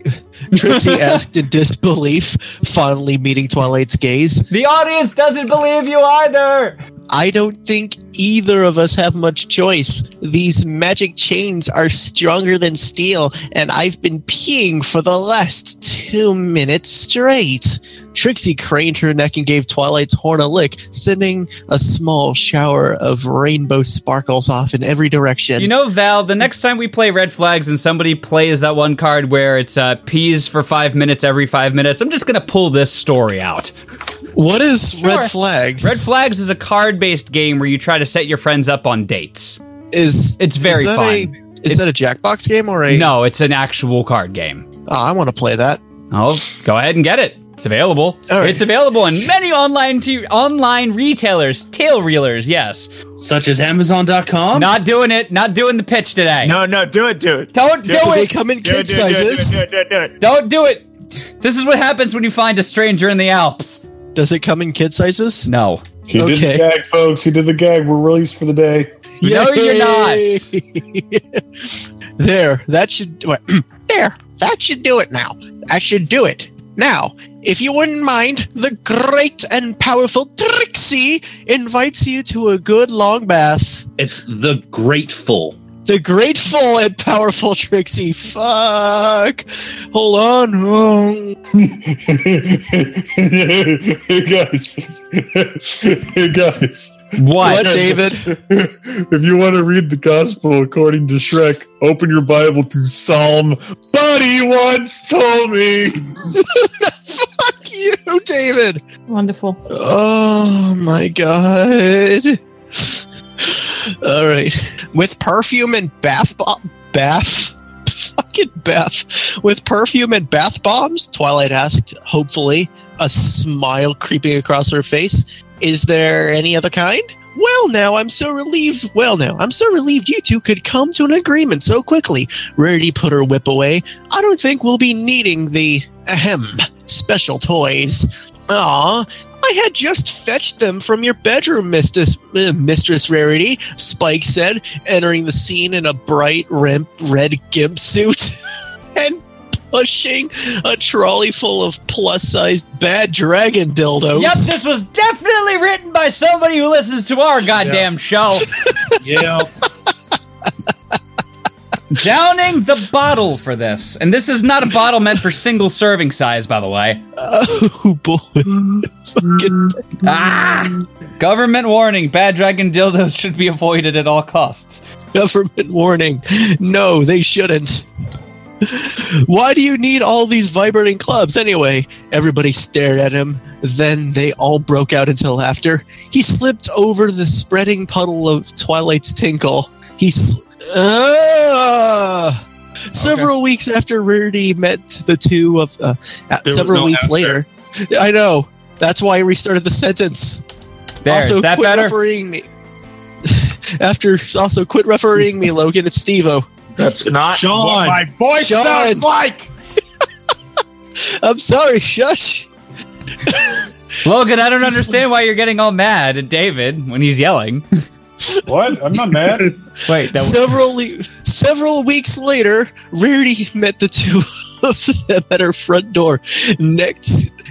Trixie asked in disbelief, finally meeting Twilight's gaze. The audience doesn't believe you either. I don't think either of us have much choice. These magic chains are stronger than steel, and I've been peeing for the last two minutes straight. Trixie craned her neck and gave Twilight's horn a lick, sending a small shower of rainbow sparkles off in every direction. You know, Val, the next time we play Red Flags and somebody plays that one card where it's uh, peas for five minutes every five minutes, I'm just going to pull this story out. What is red flags? Red Flags is a card based game where you try to set your friends up on dates. is It's very is fun. A, is that a Jackbox game or a? No, it's an actual card game. Oh, I want to play that. Oh, go ahead and get it. It's available. All right. It's available on many online t- online retailers, tail reelers. Yes, Such as Amazon.com. not doing it. Not doing the pitch today. No, no, do it, do it. don't do Do they it. come in Do it, kid do it, do it, sizes? do it, do it, do it. Don't do it. This is what happens when you find a stranger in the Alps. Does it come in kid sizes? No. He did the gag, folks. He did the gag. We're released for the day. No, you're not. <laughs> there, that should wait, <clears throat> there. That should do it now. That should do it. Now, if you wouldn't mind, the great and powerful Trixie invites you to a good long bath. It's the Grateful. The grateful and powerful Trixie. Fuck. Hold on. Oh. hey guys, hey guys. What? What, David? if you want to read the gospel according to Shrek, open your Bible to Psalm. Buddy once told me. Fuck you, David. Wonderful. Oh my god. All right. With perfume and bath bomb bath fucking bath with perfume and bath bombs, Twilight asked, hopefully, a smile creeping across her face. Is there any other kind? Well, now I'm so relieved. Well, now I'm so relieved you two could come to an agreement so quickly. Rarity put her whip away. I don't think we'll be needing the ahem special toys. Aw, I had just fetched them from your bedroom, Mistress, uh, Mistress Rarity, Spike said, entering the scene in a bright red, red gimp suit <laughs> and pushing a trolley full of plus sized bad dragon dildos. Yep, this was definitely written by somebody who listens to our goddamn show. <laughs> Yeah. Downing the bottle for this. And this is not a bottle meant for single serving size, by the way. Oh boy. Fucking Ah! Government warning bad dragon dildos should be avoided at all costs. government warning. No, they shouldn't. Why do you need all these vibrating clubs anyway? Everybody stared at him. Then they all broke out into laughter. He slipped over the spreading puddle of Twilight's tinkle. He. Sl- Ah! Several weeks after Rarity met the two of. Uh, uh, several no weeks after. later. I know. That's why I restarted the sentence There, also, is that quit better? referring me. <laughs> After also quit refereeing me, Logan. It's Stevo. That's not Sean. what my voice Sean. sounds like. <laughs> I'm sorry. Shush. Logan, I don't <laughs> understand why you're getting all mad at David when he's yelling. What? I'm not mad. Wait, that was, several le- several weeks later, Rarity met the two <laughs> of them at her front door, neck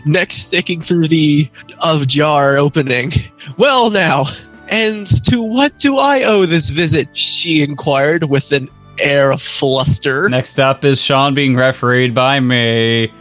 next sticking through the of jar opening. Well, now, and to what do I owe this visit? She inquired with an air of fluster. next up is Sean being refereed by me.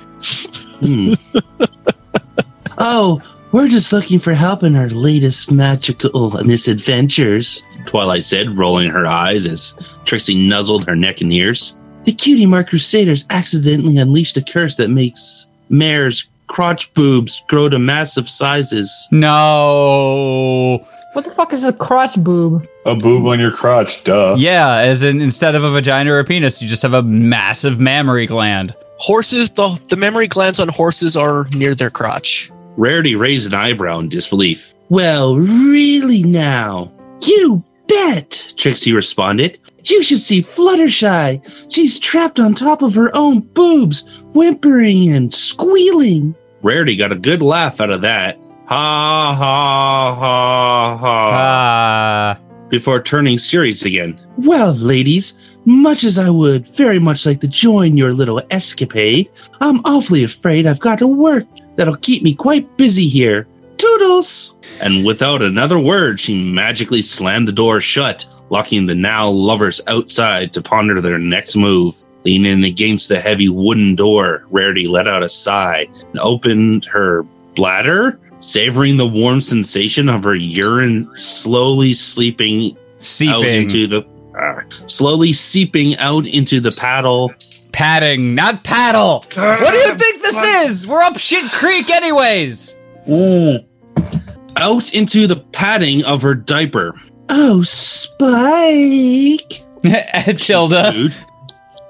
Hmm. <laughs> oh, we're just looking for help in our latest magical misadventures, Twilight said, rolling her eyes as Trixie nuzzled her neck and ears. The Cutie Mark Crusaders accidentally unleashed a curse that makes mares' crotch boobs grow to massive sizes. No. What the fuck is a crotch boob? A boob on your crotch, duh. Yeah, as in instead of a vagina or a penis, you just have a massive mammary gland. Horses, the the memory glands on horses are near their crotch. Rarity raised an eyebrow in disbelief. Well, really now? You bet, Trixie responded. You should see Fluttershy. She's trapped on top of her own boobs, whimpering and squealing. Rarity got a good laugh out of that. Ha ha ha ha. Ah. Before turning serious again. Well, ladies, much as I would very much like to join your little escapade, I'm awfully afraid I've got to work that'll keep me quite busy here. Toodles! And without another word, she magically slammed the door shut, locking the now lovers outside to ponder their next move. Leaning against the heavy wooden door, Rarity let out a sigh and opened her bladder, savoring the warm sensation of her urine slowly sleeping out Seeping. into the uh, slowly seeping out into the paddle. Padding, not paddle. What do you think this is? We're up shit creek anyways. Out into the padding of her diaper. Oh, Spike! <laughs> Tilda. Dude.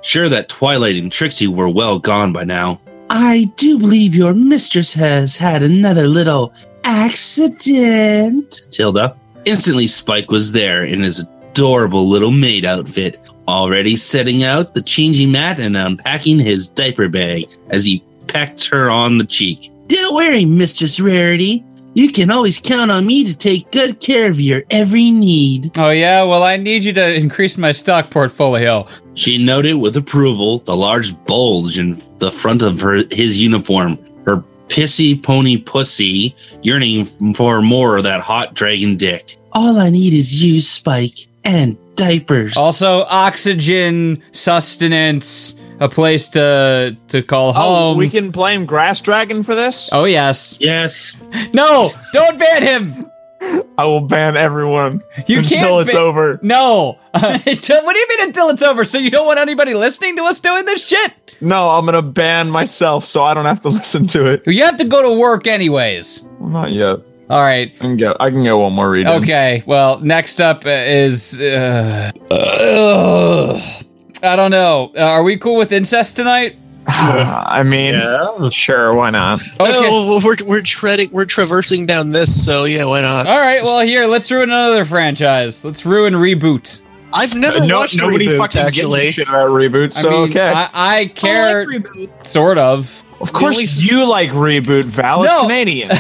Sure that Twilight and Trixie were well gone by now. I do believe your mistress has had another little accident. Tilda. Instantly, Spike was there in his adorable little maid outfit, already setting out the changing mat and um, unpacking his diaper bag as he pecked her on the cheek. Don't worry, Mistress Rarity. You can always count on me to take good care of your every need. Oh yeah, well I need you to increase my stock portfolio. She noted with approval the large bulge in the front of her his uniform, her pissy pony pussy yearning for more of that hot dragon dick. All I need is you, Spike, and diapers. Also, oxygen, sustenance, a place to to call Oh, home. we can blame Grass Dragon for this? oh yes. yes. <laughs> No, don't ban him. I will ban everyone You until can't it's ban- over. No. Until- <laughs> what do you mean until it's over? So you don't want anybody listening to us doing this shit? No, I'm gonna ban myself so I don't have to <laughs> listen to it. You have to go to work anyways. Well, not yet. All right. I can get. I can get one more reading. Okay. Well, next up is. Uh, ugh. I don't know. Uh, are we cool with incest tonight? <sighs> I mean, Yeah. sure, why not? Okay. Oh, we're we're treading, we're traversing down this, so yeah, why not? All right. Well, here, let's ruin another franchise. Let's ruin reboot. I've never No- watched nobody Reboot, fucking actually. shit about reboot. So I mean, okay. I, I care, I like reboot. sort of. of course, you like reboot. Val. It's No. Canadian. <laughs>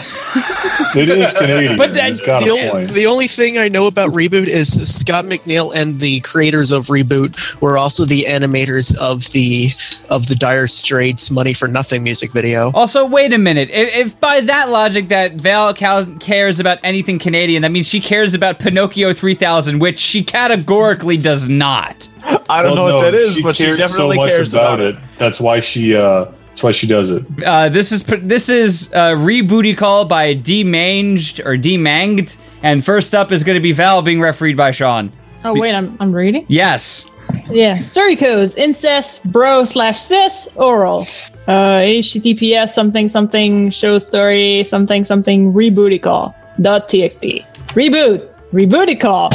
It is Canadian. But that- got The a only, point. the only thing I know about Reboot is Scott McNeil and the creators of Reboot were also the animators of the of the Dire Straits "Money for Nothing" music video. Also, wait a minute. If, if by that logic that Val cares about anything Canadian, that means she cares about Pinocchio 3000, which she categorically does not. I don't Well, know what no, that is, but she definitely so much cares about, it. That's why she. uh That's why she does it. Uh, this is this is uh, rebooty call by demanged or demanged, and first up is going to be Val being refereed by Sean. Oh wait, I'm I'm reading. Yes. Yeah, story codes: incest, bro slash cis, oral. Uh, HTTPS something something show story something something rebooty call dot txt reboot rebooty call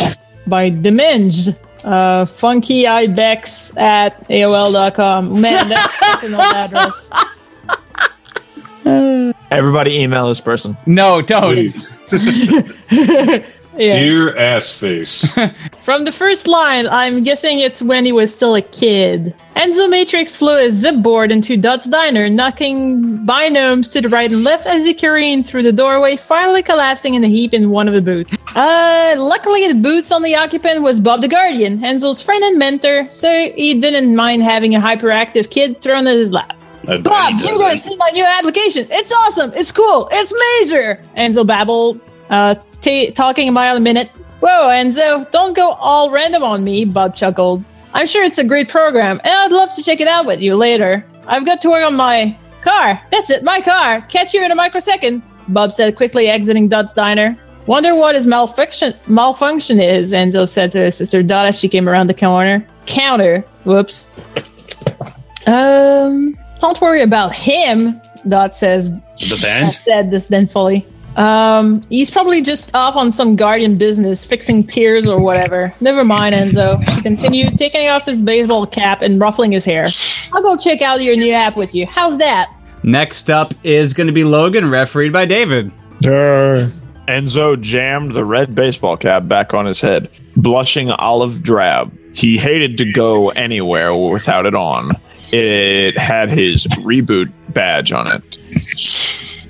by Demenge. Uh, funky ibex at AOL.com. Man, that's, <laughs> that's an old address. Everybody email this person. No, don't. <laughs> <laughs> Yeah. Dear ass face. <laughs> From the first line, I'm guessing it's when he was still a kid. Enzo Matrix flew a zip board into Dot's diner, knocking binomes to the right and left as he careened through the doorway, finally collapsing in a heap in one of the boots. Uh, luckily the boots on the occupant was Bob the Guardian, Enzo's friend and mentor, so he didn't mind having a hyperactive kid thrown at his lap. I Bob, you're going to see my new application. It's awesome. It's cool. It's major. Enzo babbled, uh, t- talking a mile a minute. Whoa, Enzo, don't go all random on me, Bob chuckled. I'm sure it's a great program, and I'd love to check it out with you later. I've got to work on my car. That's it, my car. Catch you in a microsecond, Bob said, quickly exiting Dot's diner. Wonder what his malfunction malfunction is, Enzo said to his sister Dot as she came around the corner. Counter. Whoops. Um, don't worry about him, Dot says. The band? said disdainfully. Um, he's probably just off on some guardian business, fixing tears or whatever. Never mind, Enzo. She continued, taking off his baseball cap and ruffling his hair. I'll go check out your new app with you. How's that? Next up is going to be Logan, refereed by David. Enzo jammed the red baseball cap back on his head, blushing olive drab. He hated to go anywhere without it on. It had his reboot badge on it.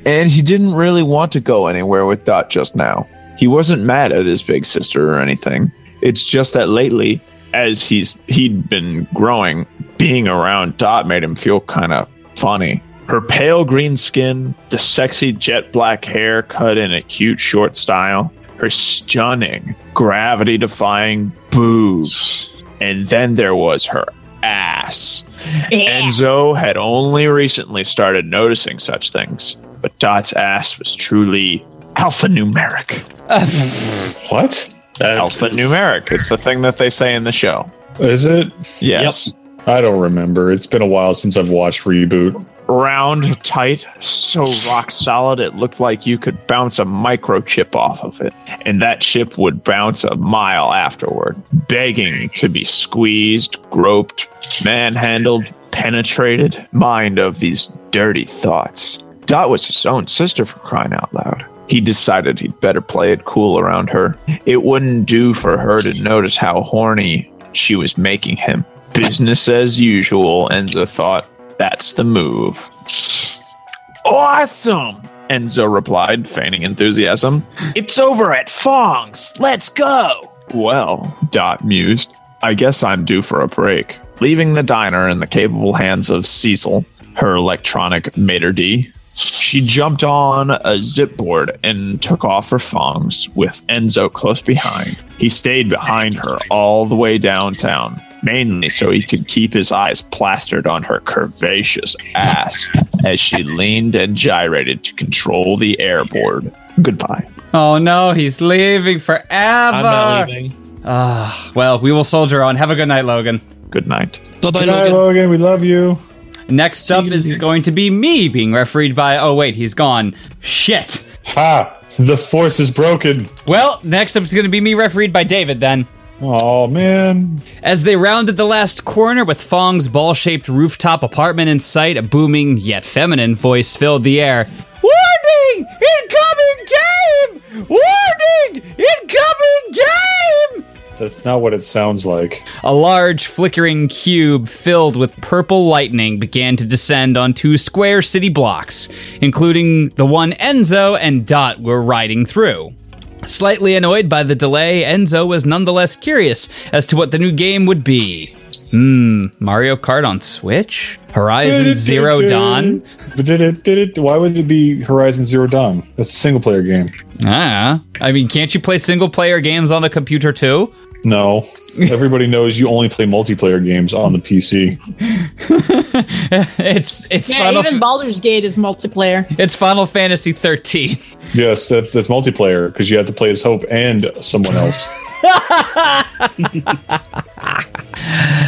And he didn't really want to go anywhere with Dot just now. He wasn't mad at his big sister or anything. It's just that lately, as he's he'd been growing, being around Dot made him feel kind of funny. Her pale green skin, the sexy jet black hair cut in a cute short style, her stunning, gravity defying boobs. And then there was her ass. Enzo had only recently started noticing such things, but Dot's ass was truly alphanumeric. <laughs> what? That- Alphanumeric. It's the thing that they say in the show. Is it? Yes. I don't remember. It's been a while since I've watched Reboot. round, tight, so rock solid it looked like you could bounce a microchip off of it, and that chip would bounce a mile afterward, begging to be squeezed, groped, manhandled, penetrated. Mind of these dirty thoughts. Dot was his own sister for crying out loud. He decided he'd better play it cool around her. It wouldn't do for her to notice how horny she was making him. Business as usual, Enzo thought. That's the move. Awesome! Enzo replied, feigning enthusiasm. It's over at Phong's. Let's go! Well, Dot mused, I guess I'm due for a break. Leaving the diner in the capable hands of Cecil, her electronic maitre d', She jumped on a zip board and took off her thongs with Enzo close behind. He stayed behind her all the way downtown, mainly so he could keep his eyes plastered on her curvaceous ass as she leaned and gyrated to control the airboard. Goodbye. Oh no, he's leaving forever. I'm not leaving. Ah, well, we will soldier on. Have a good night, Logan. Good night. Bye bye, Good night, Logan. Logan. We love you. Next up is going to be me being refereed by. Oh wait, he's gone. Shit. Ha! The force is broken. Well, next up is going to be me refereed by David then. Oh man. As they rounded the last corner with Phong's ball shaped rooftop apartment in sight, a booming yet feminine voice filled the air. Warning! Incoming game! Warning! That's not what it sounds like. A large flickering cube filled with purple lightning began to descend on two square city blocks, including the one Enzo and Dot were riding through. Slightly annoyed by the delay, Enzo was nonetheless curious as to what the new game would be. Hmm, Mario Kart on Switch? Horizon Zero Dawn? But did it? Did it? Why would it be Horizon Zero Dawn? That's a single player game. Ah, I mean, can't you play single player games on a computer too? No, everybody <laughs> knows you only play multiplayer games on the PC. <laughs> it's it's Yeah, Final even Baldur's Gate is multiplayer. it's Final Fantasy 13. <laughs> Yes, that's that's multiplayer because you have to play as Hope and someone else.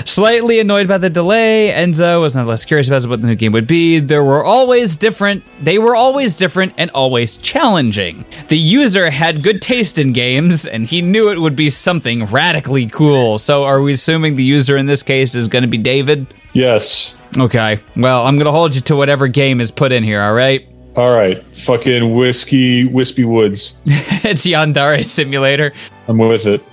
Slightly annoyed by the delay, Enzo was nonetheless curious about what the new game would be. There were always different, they were always different and always challenging. The user had good taste in games, and he knew it would be something radically cool. So, are we assuming the user in this case is going to be David? yes. Okay, well, I'm going to hold you to whatever game is put in here, alright? All right. Fucking whiskey, wispy woods. <laughs> it's Yandere Simulator. I'm with it.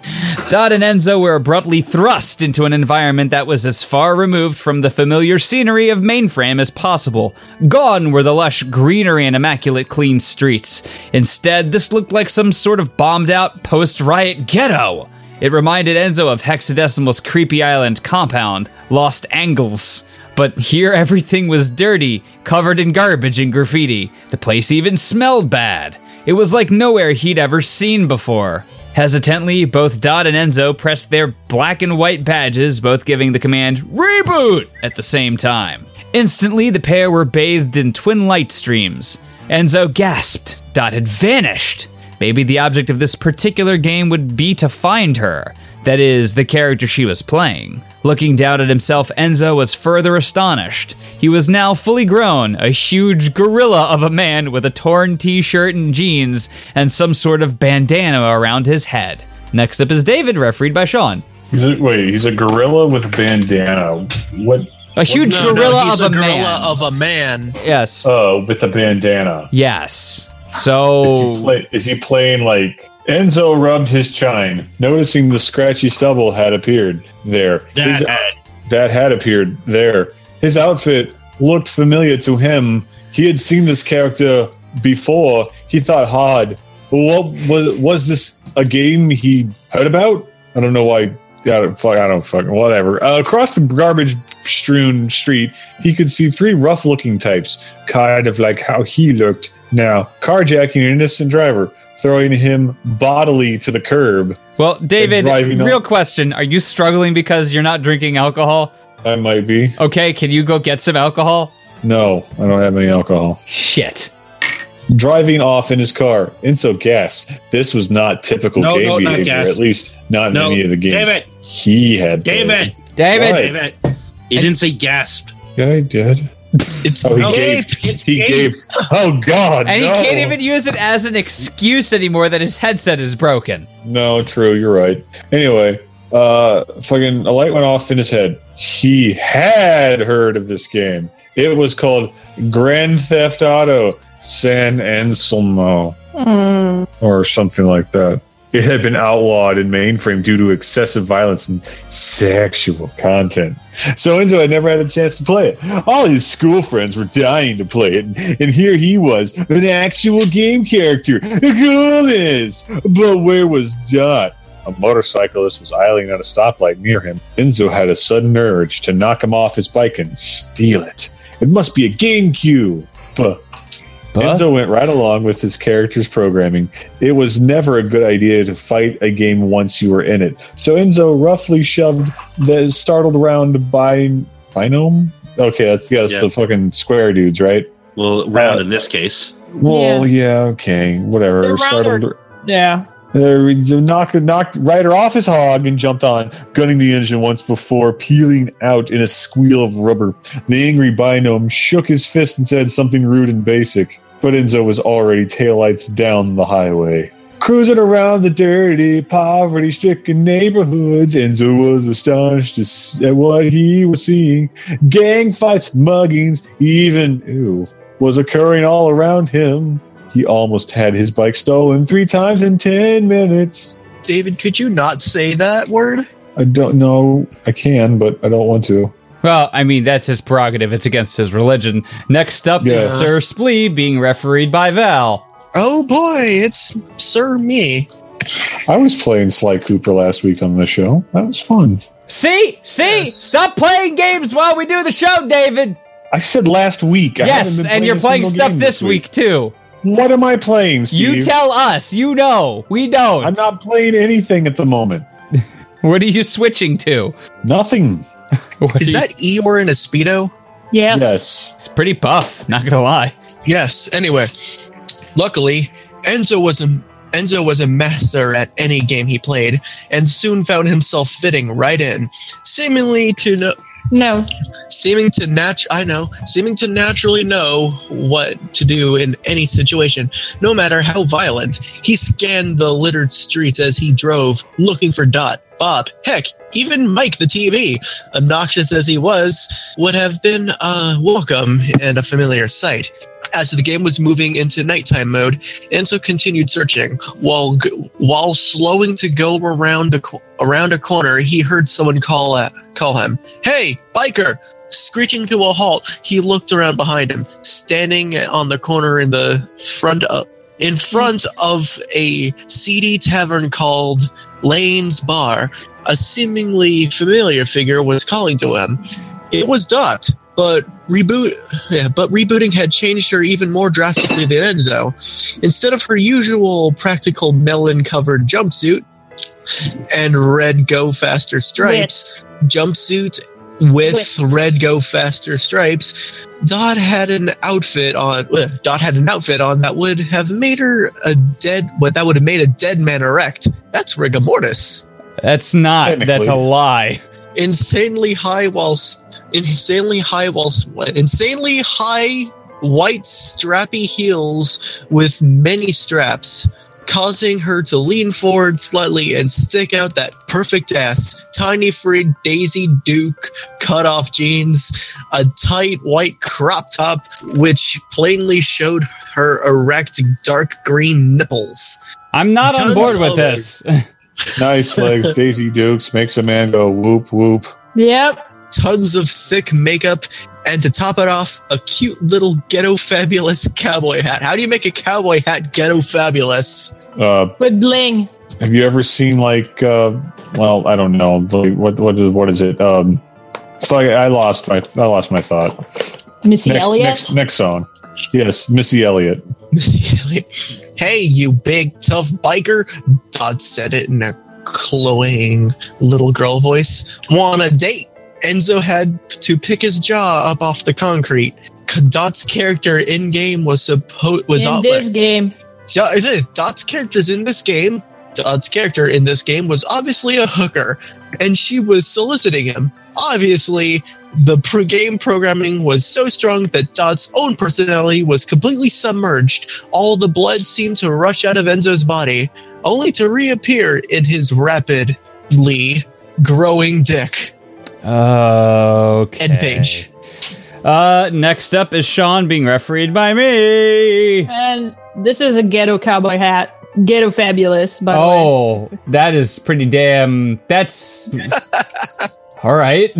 Dot and Enzo were abruptly thrust into an environment that was as far removed from the familiar scenery of Mainframe as possible. Gone were the lush greenery and immaculate clean streets. Instead, this looked like some sort of bombed out post riot ghetto. It reminded Enzo of Hexadecimal's creepy island compound, Lost Angles. But here everything was dirty, covered in garbage and graffiti. The place even smelled bad. It was like nowhere he'd ever seen before. Hesitantly, both Dot and Enzo pressed their black and white badges, both giving the command reboot at the same time. Instantly, the pair were bathed in twin light streams. Enzo gasped. Dot had vanished. Maybe the object of this particular game would be to find her. That is, the character she was playing. Looking down at himself, Enzo was further astonished. He was now fully grown, a huge gorilla of a man with a torn t shirt and jeans, and some sort of bandana around his head. Next up is David, refereed by Sean. He's a, wait, he's a gorilla with a bandana. What? A huge No, no, gorilla he's of a, gorilla man. of a man. yes. Oh, with a bandana. yes. Is So. he, play, is he playing like Enzo rubbed his chine, noticing the scratchy stubble had appeared there. That His- had. that had appeared there. His outfit looked familiar to him. He had seen this character before. He thought hard. What was was this a game he heard about? I don't know why. I don't fuck. I don't fucking whatever. Uh, across the garbage strewn street, he could see three rough-looking types, kind of like how he looked now, carjacking an innocent driver, throwing him bodily to the curb. Well, David, real on- question. Are you struggling because you're not drinking alcohol? I might be. Okay, can you go get some alcohol? No, I don't have any alcohol. Shit. driving off in his car. Enzo gas. This was not typical No, game no, not behavior, gas. at least not in No, any of the games. David, He had played. David, David, David. He didn't say gasp. Yeah, he did. It's Oh, he No, gaped. it's He gaped. gaped. Oh God, and no. he can't even use it as an excuse anymore that his headset is broken. No, true. You're right. Anyway, uh, fucking a light went off in his head. He had heard of this game. It was called Grand Theft Auto San Anselmo. or something like that. It had been outlawed in mainframe due to excessive violence and sexual content. So Enzo had never had a chance to play it. All his school friends were dying to play it, and here he was, an actual game character. Coolness! But where was Dot? A motorcyclist was idling at a stoplight near him. Enzo had a sudden urge to knock him off his bike and steal it. It must be a GameCube. But Enzo went right along with his character's programming. It was never a good idea to fight a game once you were in it. So Enzo roughly shoved the startled round by binome. Okay, that's, yeah, that's Yeah. the fucking square dudes, right? Well, round Uh, in this case. Well, yeah, okay, whatever. They're Startled. rounder. Yeah. Uh, he knocked knocked Ryder off his hog and jumped on, gunning the engine once before, peeling out in a squeal of rubber. The angry binome shook his fist and said something rude and basic, but Enzo was already taillights down the highway. Cruising around the dirty, poverty stricken neighborhoods, Enzo was astonished at what he was seeing. Gang fights, muggings, even, ew, was occurring all around him. He almost had his bike stolen three times in 10 minutes. David, could you not say that word? I don't know. I can, but I don't want to. Well, I mean, that's his prerogative. It's against his religion. Next up is Sir Splee being refereed by Val. Oh boy, it's Sir Me. I was playing Sly Cooper last week on the show. That was fun. See? See? Yes. Stop playing games while we do the show, David. I said last week. I yes, haven't and you're playing stuff game this week. too. What am I playing, Steve? You tell us. You know. We don't. I'm not playing anything at the moment. <laughs> What are you switching to? Nothing. What are Is you- that Eeyore in a Speedo? Yes. Yes. It's pretty buff, not gonna lie. Yes. Anyway, luckily, Enzo was a Enzo was a master at any game he played, and soon found himself fitting right in, seemingly to know, No. seeming to nat I know, seeming to naturally know what to do in any situation, no matter how violent. He scanned the littered streets as he drove, looking for Dot, Bob, heck, even Mike the TV, obnoxious as he was, would have been uh, welcome and a familiar sight. As the game was moving into nighttime mode, Enzo continued searching. While while slowing to go around the around a corner, he heard someone call uh, call him. "Hey, biker!" Screeching to a halt, he looked around behind him, standing on the corner in the front of in front of a seedy tavern called Lane's Bar. A seemingly familiar figure was calling to him. It was Dot, but reboot yeah, but rebooting had changed her even more drastically than Enzo. Instead of her usual practical melon covered jumpsuit and red go faster stripes, jumpsuit with red go faster stripes, Dot had an outfit on uh, Dot had an outfit on that would have made her a dead what that would have made a dead man erect. That's rigor mortis That's not. That's a lie. insanely high whilst insanely high whilst insanely high white strappy heels with many straps causing her to lean forward slightly and stick out that perfect ass tiny free daisy duke cut off jeans a tight white crop top which plainly showed her erect dark green nipples I'm not on board with this. <laughs> <laughs> Nice legs, Daisy Dukes makes a man go whoop whoop. Yep. Tons of thick makeup, and to top it off, a cute little ghetto fabulous <laughs> cowboy hat. How do you make a cowboy hat ghetto fabulous? Uh, With bling. have you ever seen like? Uh, well, I don't know. Like, what what is what is it? Um, fuck, I lost my I lost my thought. Missy Next, Elliott. next next song. Yes, Missy Elliott. <laughs> Missy Elliott. Hey, you big tough biker! Dot said it in a cloying little girl voice. Want a date? Enzo had to pick his jaw up off the concrete. Dot's character in game was supposed was in this game. Yeah, is it Dot's characters in this game? Dot's character in this game was obviously a hooker, and she was soliciting him. Obviously, the pre-game programming was so strong that Dot's own personality was completely submerged. All the blood seemed to rush out of Enzo's body, only to reappear in his rapidly growing dick. Okay. End page. Uh, next up is Sean being refereed by me. And this is a ghetto cowboy hat. Ghetto fabulous, by the way. Oh, that is pretty damn. That's <laughs> all right.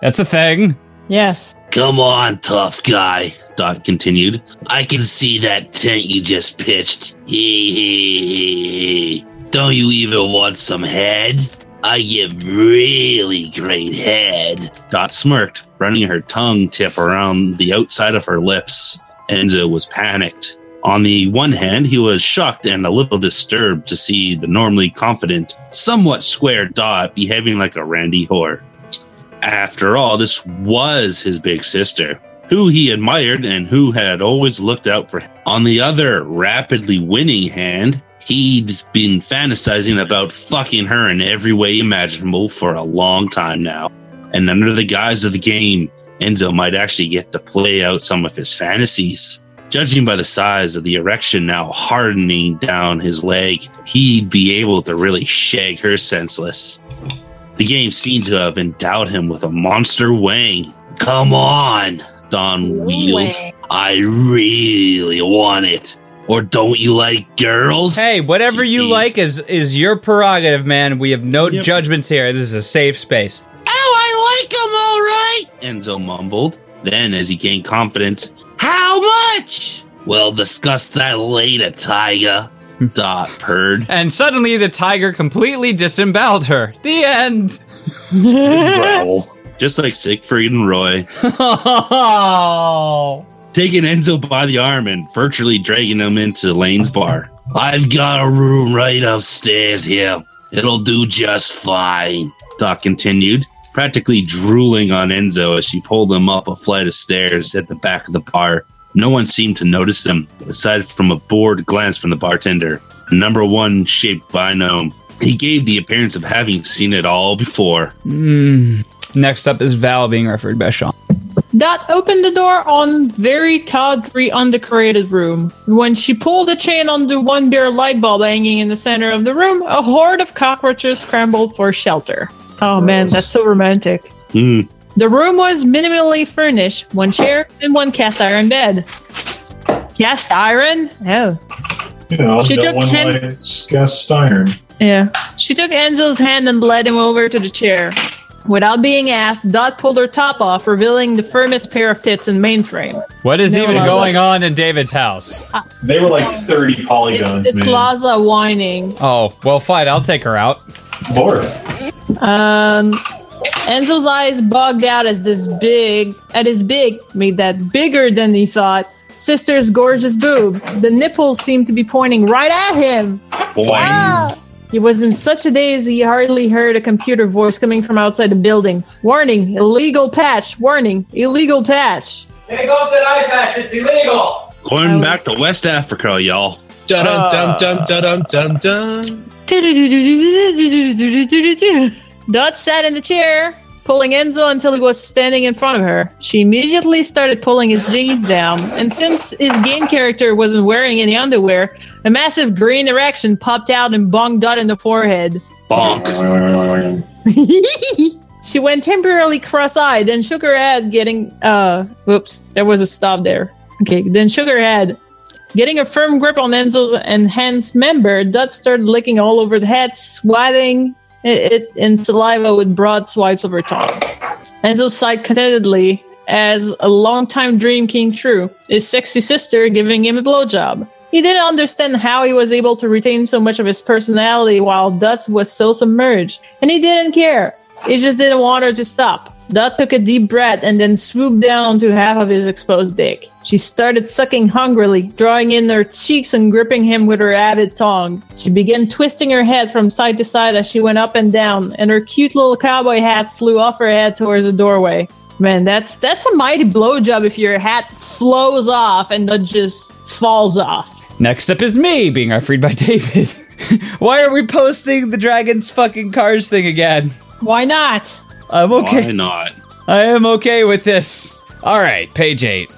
That's a thing. Yes. Come on, tough guy, Dot continued. I can see that tent you just pitched. Hee hee hee hee. Don't you even want some head? I give really great head. Dot smirked, running her tongue tip around the outside of her lips. Enzo was panicked. On the one hand, he was shocked and a little disturbed to see the normally confident, somewhat square Dot behaving like a randy whore. After all, this was his big sister, who he admired and who had always looked out for him. On the other rapidly winning hand, he'd been fantasizing about fucking her in every way imaginable for a long time now. And under the guise of the game, Enzo might actually get to play out some of his fantasies. Judging by the size of the erection now hardening down his leg, he'd be able to really shag her senseless. The game seemed to have endowed him with a monster wang. Come on, Don wheeled. I really want it. Or don't you like girls? Hey, whatever you like is is your prerogative, man. We have no Yep. judgments here. This is a safe space. Oh, I like him all right, Enzo mumbled. Then, as he gained confidence, how much? We'll discuss that later, Tiger. <laughs> Dot purred. And suddenly the tiger completely disemboweled her. The end. <laughs> Growl. Just like Siegfried and Roy. Oh. <laughs> taking Enzo by the arm and virtually dragging him into Lane's bar. I've got a room right upstairs here. It'll do just fine, Doc continued, practically drooling on Enzo as she pulled him up a flight of stairs at the back of the bar. No one seemed to notice him, aside from a bored glance from the bartender. A number one shaped binome. He gave the appearance of having seen it all before. Hmm. Next up is Val being referred by Sean. Dot opened the door on very tawdry, undecorated room. When she pulled the chain on the one bare light bulb hanging in the center of the room, a horde of cockroaches scrambled for shelter. Oh man, that's so romantic. Hmm. The room was minimally furnished, one chair and one cast iron bed. Cast iron? Oh. You know, She took one Hen- cast iron. Yeah. She took Enzo's hand and led him over to the chair. Without being asked, Dot pulled her top off, revealing the firmest pair of tits in mainframe. What is even Laza. going on in David's house? They were like 30 polygons, It's, it's man. Laza whining. Oh, well, fine. I'll take her out. Morph. Um, Enzo's eyes bugged out as this big, at his big, made that bigger than he thought. Sister's gorgeous boobs. The nipples seemed to be pointing right at him. Ah! He was in such a daze he hardly heard a computer voice coming from outside the building. Warning, illegal patch. Warning, illegal patch. Take off that eye patch. It's illegal. Going I back to West Africa, y'all. Dun dun dun dun dun dun dun. Dot sat in the chair, pulling Enzo until he was standing in front of her. She immediately started pulling his jeans down, and since his game character wasn't wearing any underwear, a massive green erection popped out and bonged Dot in the forehead. Bonk. <laughs> She went temporarily cross-eyed, then shook her head, getting uh whoops, there was a stop there. Okay, then shook her head. Getting a firm grip on Enzo's enhanced member, Dot started licking all over the head, swatting it, it in saliva with broad swipes of her tongue. Enzo sighed contentedly as a long-time dream came true, his sexy sister giving him a blowjob. He didn't understand how he was able to retain so much of his personality while Dutz was so submerged, and he didn't care. He just didn't want her to stop. Dot took a deep breath and then swooped down to half of his exposed dick. She started sucking hungrily, drawing in her cheeks and gripping him with her avid tongue. She began twisting her head from side to side as she went up and down, and her cute little cowboy hat flew off her head towards the doorway. Man, that's that's a mighty blowjob if your hat flows off and not just falls off. Next up is me being referred by David. <laughs> Why are we posting the Dragon's fucking cars thing again? Why not? I'm okay. Why not? I am okay with this. All right, page eight.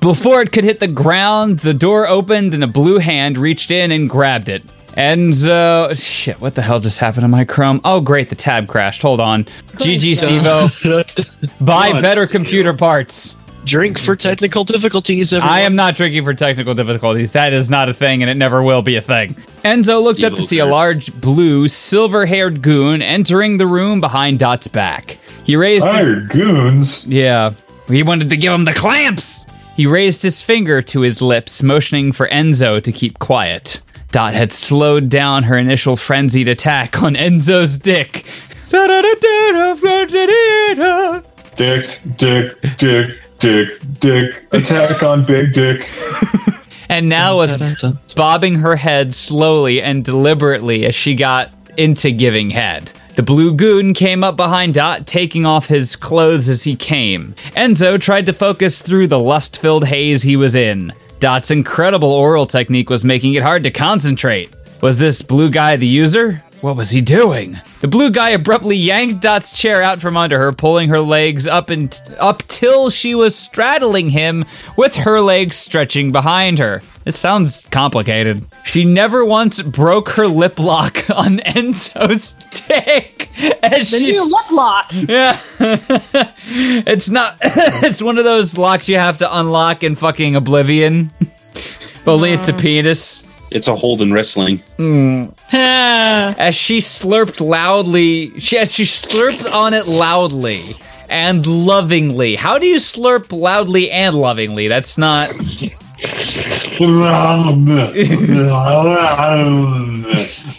Before it could hit the ground, the door opened and a blue hand reached in and grabbed it. And uh, shit, what the hell just happened to my Chrome? Oh, great, the tab crashed. Hold on. GG, Stevo. <laughs> Buy God, better Steve. computer parts. Drink for technical difficulties. Everyone. I am not drinking for technical difficulties. That is not a thing, and it never will be a thing. Enzo looked up to Steve-o see a large, blue, silver haired goon entering the room behind Dot's back. He raised his. Hired goons. Yeah. He wanted to give him the clamps! He raised his finger to his lips, motioning for Enzo to keep quiet. Dot had slowed down her initial frenzied attack on Enzo's dick. Dick, dick, dick, dick, dick. Attack on big dick. and now was bobbing her head slowly and deliberately as she got into giving head. The blue goon came up behind Dot, taking off his clothes as he came. Enzo tried to focus through the lust filled haze he was in. Dot's incredible oral technique was making it hard to concentrate. Was this blue guy the user? What was he doing? The blue guy abruptly yanked Dot's chair out from under her, pulling her legs up and up till she was straddling him with her legs stretching behind her. This sounds complicated. She never once broke her lip lock <laughs> on Enzo's dick as The she new lip lock. yeah. <laughs> it's not <laughs> it's one of those locks you have to unlock in fucking Oblivion. Only it's a penis. It's a hold in wrestling. Ah. <laughs> As she slurped loudly, she as she slurped on it loudly and lovingly. How do you slurp loudly and lovingly? That's not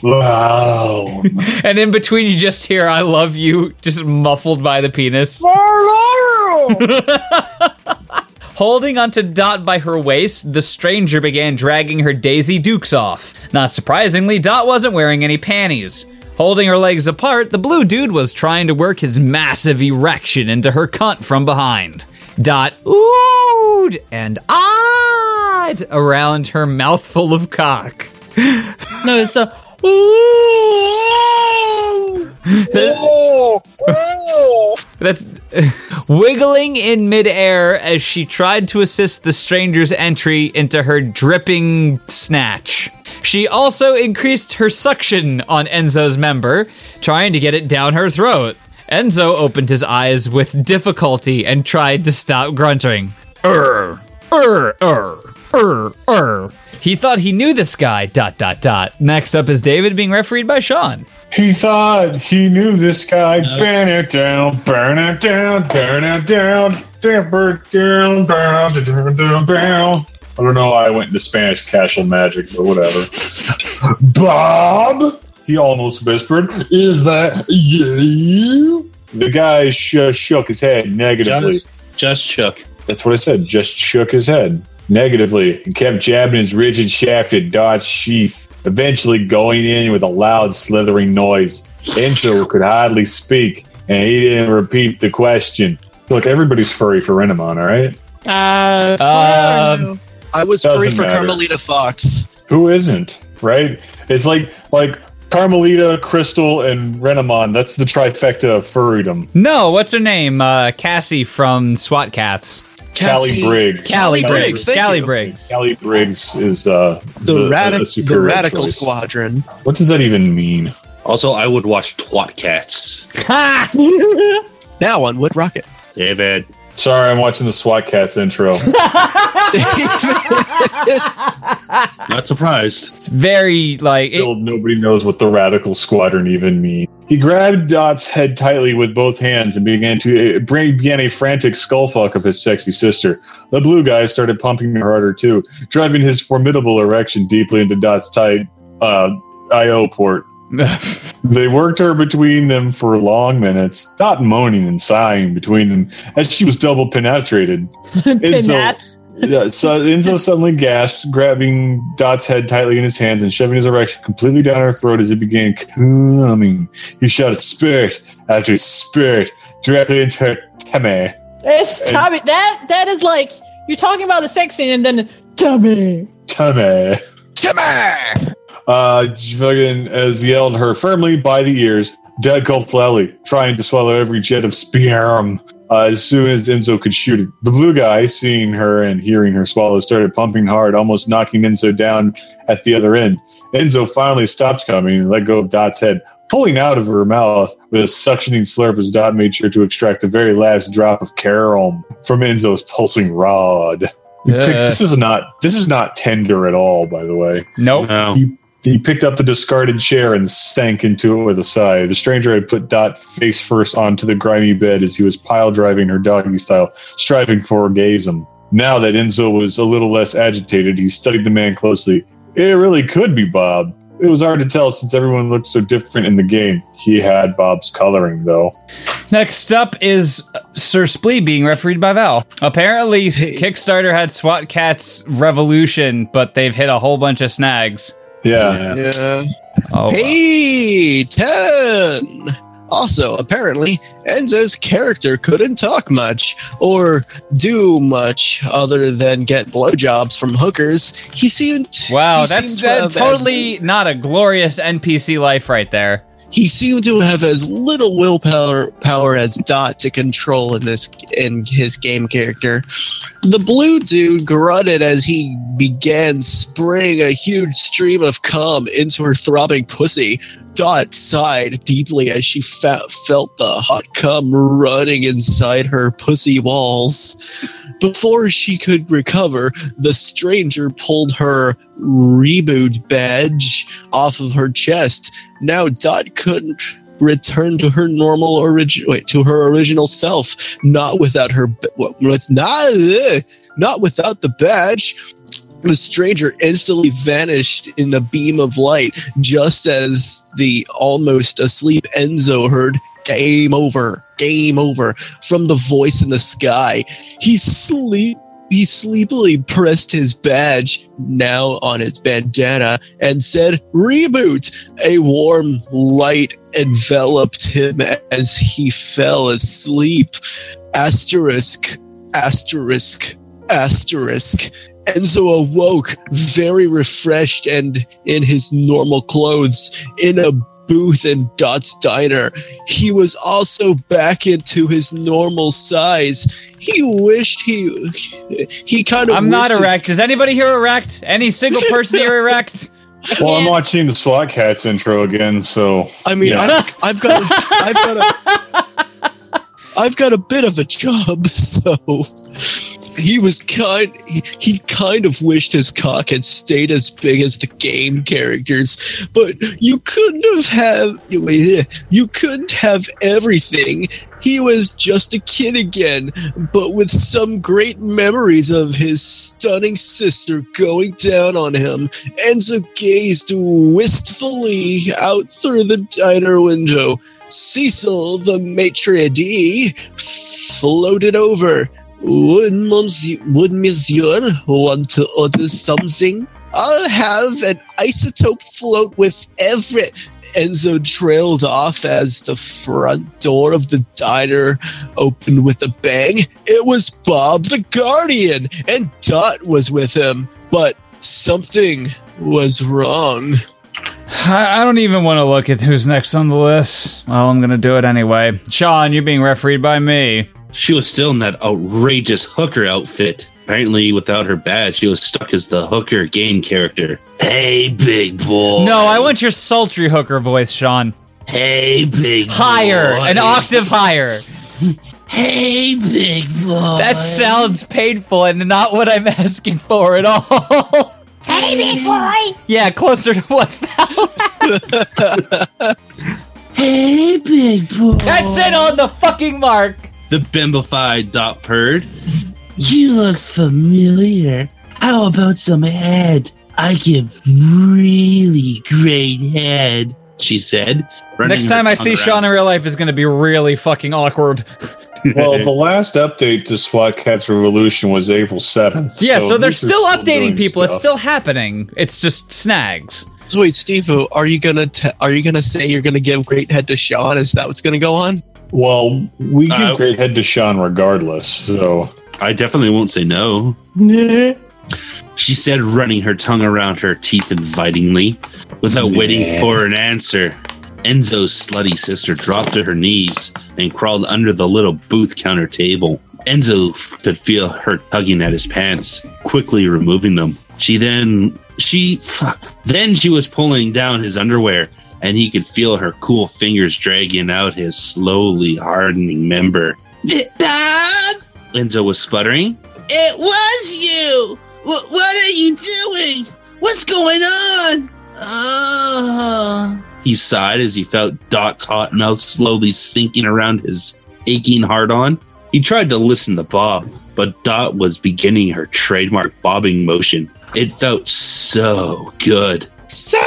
wow. <laughs> and in between you just hear I love you just muffled by the penis. <laughs> Holding onto Dot by her waist, the stranger began dragging her Daisy Dukes off. Not surprisingly, Dot wasn't wearing any panties. Holding her legs apart, the blue dude was trying to work his massive erection into her cunt from behind. Dot oohed and eyed around her mouthful of cock. <laughs> No, it's a. That's <laughs> wiggling in midair as she tried to assist the stranger's entry into her dripping snatch. She also increased her suction on Enzo's member, trying to get it down her throat. Enzo opened his eyes with difficulty and tried to stop grunting. Err, err, err, err, err. He thought he knew this guy. Dot dot dot. Next up is David being refereed by Sean. He thought he knew this guy. Uh-huh. Burn it down, burn it down, burn it down, down, burn it down, down, down, down, down. I don't know why I went into Spanish casual magic, but whatever. <laughs> Bob, he almost whispered, "Is that you?" The guy sh- shook his head negatively. Just, just shook. That's what I said. Just shook his head negatively and kept jabbing his rigid shafted at Dot's sheath, eventually going in with a loud slithering noise. Enzo could hardly speak, and he didn't repeat the question. Look, everybody's furry for Renamon, all right? Uh, Um, I was Doesn't free for matter. Carmelita Fox. Who isn't, right? It's like like Carmelita, Krystal, and Renamon. That's the trifecta of furrydom. No, what's her name? Uh, Cassie from SWAT Kats. Callie Briggs. Callie Briggs, Briggs. thank Callie you. Briggs. Callie Briggs is uh, The, the, radic- the, superior Radical choice. Squadron. What does that even mean? Also, I would watch Twat Cats. <laughs> Now on Wood Rocket. David. Sorry, I'm watching the SWAT Kats intro. <laughs> Not surprised. It's very like it- nobody knows what the radical squadron even means. He grabbed Dot's head tightly with both hands and began to uh, bring, began a frantic skullfuck of his sexy sister. The blue guy started pumping her harder too, driving his formidable erection deeply into Dot's tight uh, IO port. <laughs> They worked her between them for long minutes, Dot moaning and sighing between them as she was double penetrated. <laughs> Pinat. Yeah, so Enzo <laughs> suddenly gasped, grabbing Dot's head tightly in his hands and shoving his erection completely down her throat as it began coming. He shot a spirit after spirit directly into her tummy. It's tummy. That that is like you're talking about the sex scene and then tummy. Tummy. Tummy. on! Uh, fucking as yelled her firmly by the ears, Dead gulped loudly, trying to swallow every jet of sperm. Uh, as soon as Enzo could shoot it, the blue guy, seeing her and hearing her swallow, started pumping hard, almost knocking Enzo down at the other end. Enzo finally stopped coming and let go of Dot's head, pulling out of her mouth with a suctioning slurp as Dot made sure to extract the very last drop of carom from Enzo's pulsing rod. He picked- Uh. this is not this is not tender at all, by the way. Nope. No. He, he picked up the discarded chair and sank into it with a sigh. The stranger had put Dot face first onto the grimy bed as he was pile driving her doggy style, striving for orgasm. Now that Enzo was a little less agitated, he studied the man closely. It really could be Bob. it was hard to tell since everyone looked so different in the game. He had Bob's coloring though. Next up is uh, Sir Splee being refereed by Val. Apparently, Kickstarter had SWAT Kats Revolution, but they've hit a whole bunch of snags. Yeah. Yeah. Oh, Hey, 10! Also, apparently, Enzo's character couldn't talk much or do much other than get blowjobs from hookers. He seemed. wow, he that's, seemed to that's as- totally not a glorious NPC life right there. He seemed to have as little willpower power as Dot to control in this in his game character. The blue dude grunted as he began spraying a huge stream of cum into her throbbing pussy. Dot sighed deeply as she fe- felt the hot cum running inside her pussy walls. Before she could recover, the stranger pulled her reboot badge off of her chest. Now Dot couldn't return to her normal origin wait to her original self. Not without her with not not without the badge. The stranger instantly vanished in the beam of light just as the almost asleep Enzo heard game over game over from the voice in the sky. He sleep he sleepily pressed his badge, now on his bandana, and said, Reboot! A warm light enveloped him as he fell asleep. Asterisk, asterisk, asterisk. Enzo awoke very refreshed and in his normal clothes in a booth in Dot's diner. He was also back into his normal size. He wished he he kind of I'm not wished his- erect. Is anybody here erect? Any single <laughs> person here erect? Well, I'm watching the SWAT Kats intro again, so I mean, Yeah. I've, I've got, a, I've got a, <laughs> I've got a bit of a job, <laughs> so he was kind. He, he kind of wished his cock had stayed as big as the game characters, but you couldn't have have you, couldn't have everything. He was just a kid again, but with some great memories of his stunning sister going down on him. Enzo gazed wistfully out through the diner window. Cecil, the maitre d' floated over. Would monsieur, would monsieur want to order something? I'll have an isotope float with Everett. Enzo trailed off as the front door of the diner opened with a bang. It was Bob the Guardian, and Dot was with him. But something was wrong. I I don't even want to look at who's next on the list. Well, I'm going to do it anyway. Sean, you're being refereed by me. She was still in that outrageous hooker outfit. Apparently, without her badge, she was stuck as the hooker game character. Hey, big boy. No, I want your sultry hooker voice, Sean. Hey, big boy. Higher, boy. an octave higher. Hey, big boy. That sounds painful and not what I'm asking for at all. Hey, big boy! yeah, closer to what <laughs> Hey, big boy. That's it on the fucking mark. The bimbified dot purred. You look familiar. How about some head? I give really great head, she said. Next time I see around Sean in real life is going to be really fucking awkward. <laughs> well, the last update to SWAT Kats Revolution was April 7th. Yeah, so, at they're least still updating doing people. It's still happening. It's just snags. So wait, Steve, are you gonna te- are you gonna say you're gonna give great head to Sean? Is that what's gonna go on? Well, we give Uh, great head to Sean regardless. So I definitely won't say no. She said, running her tongue around her teeth invitingly. Without waiting for an answer, Enzo's slutty sister dropped to her knees and crawled under the little booth counter table. Enzo could feel her tugging at his pants, quickly removing them. She then she fuck. Then she was pulling down his underwear, and he could feel her cool fingers dragging out his slowly hardening member. Dad, Enzo was sputtering. It was you. What, what are you doing? What's going on? Oh. He sighed as he felt Dot's hot mouth slowly sinking around his aching heart on. He tried to listen to Bob, but Dot was beginning her trademark bobbing motion. It felt so good. So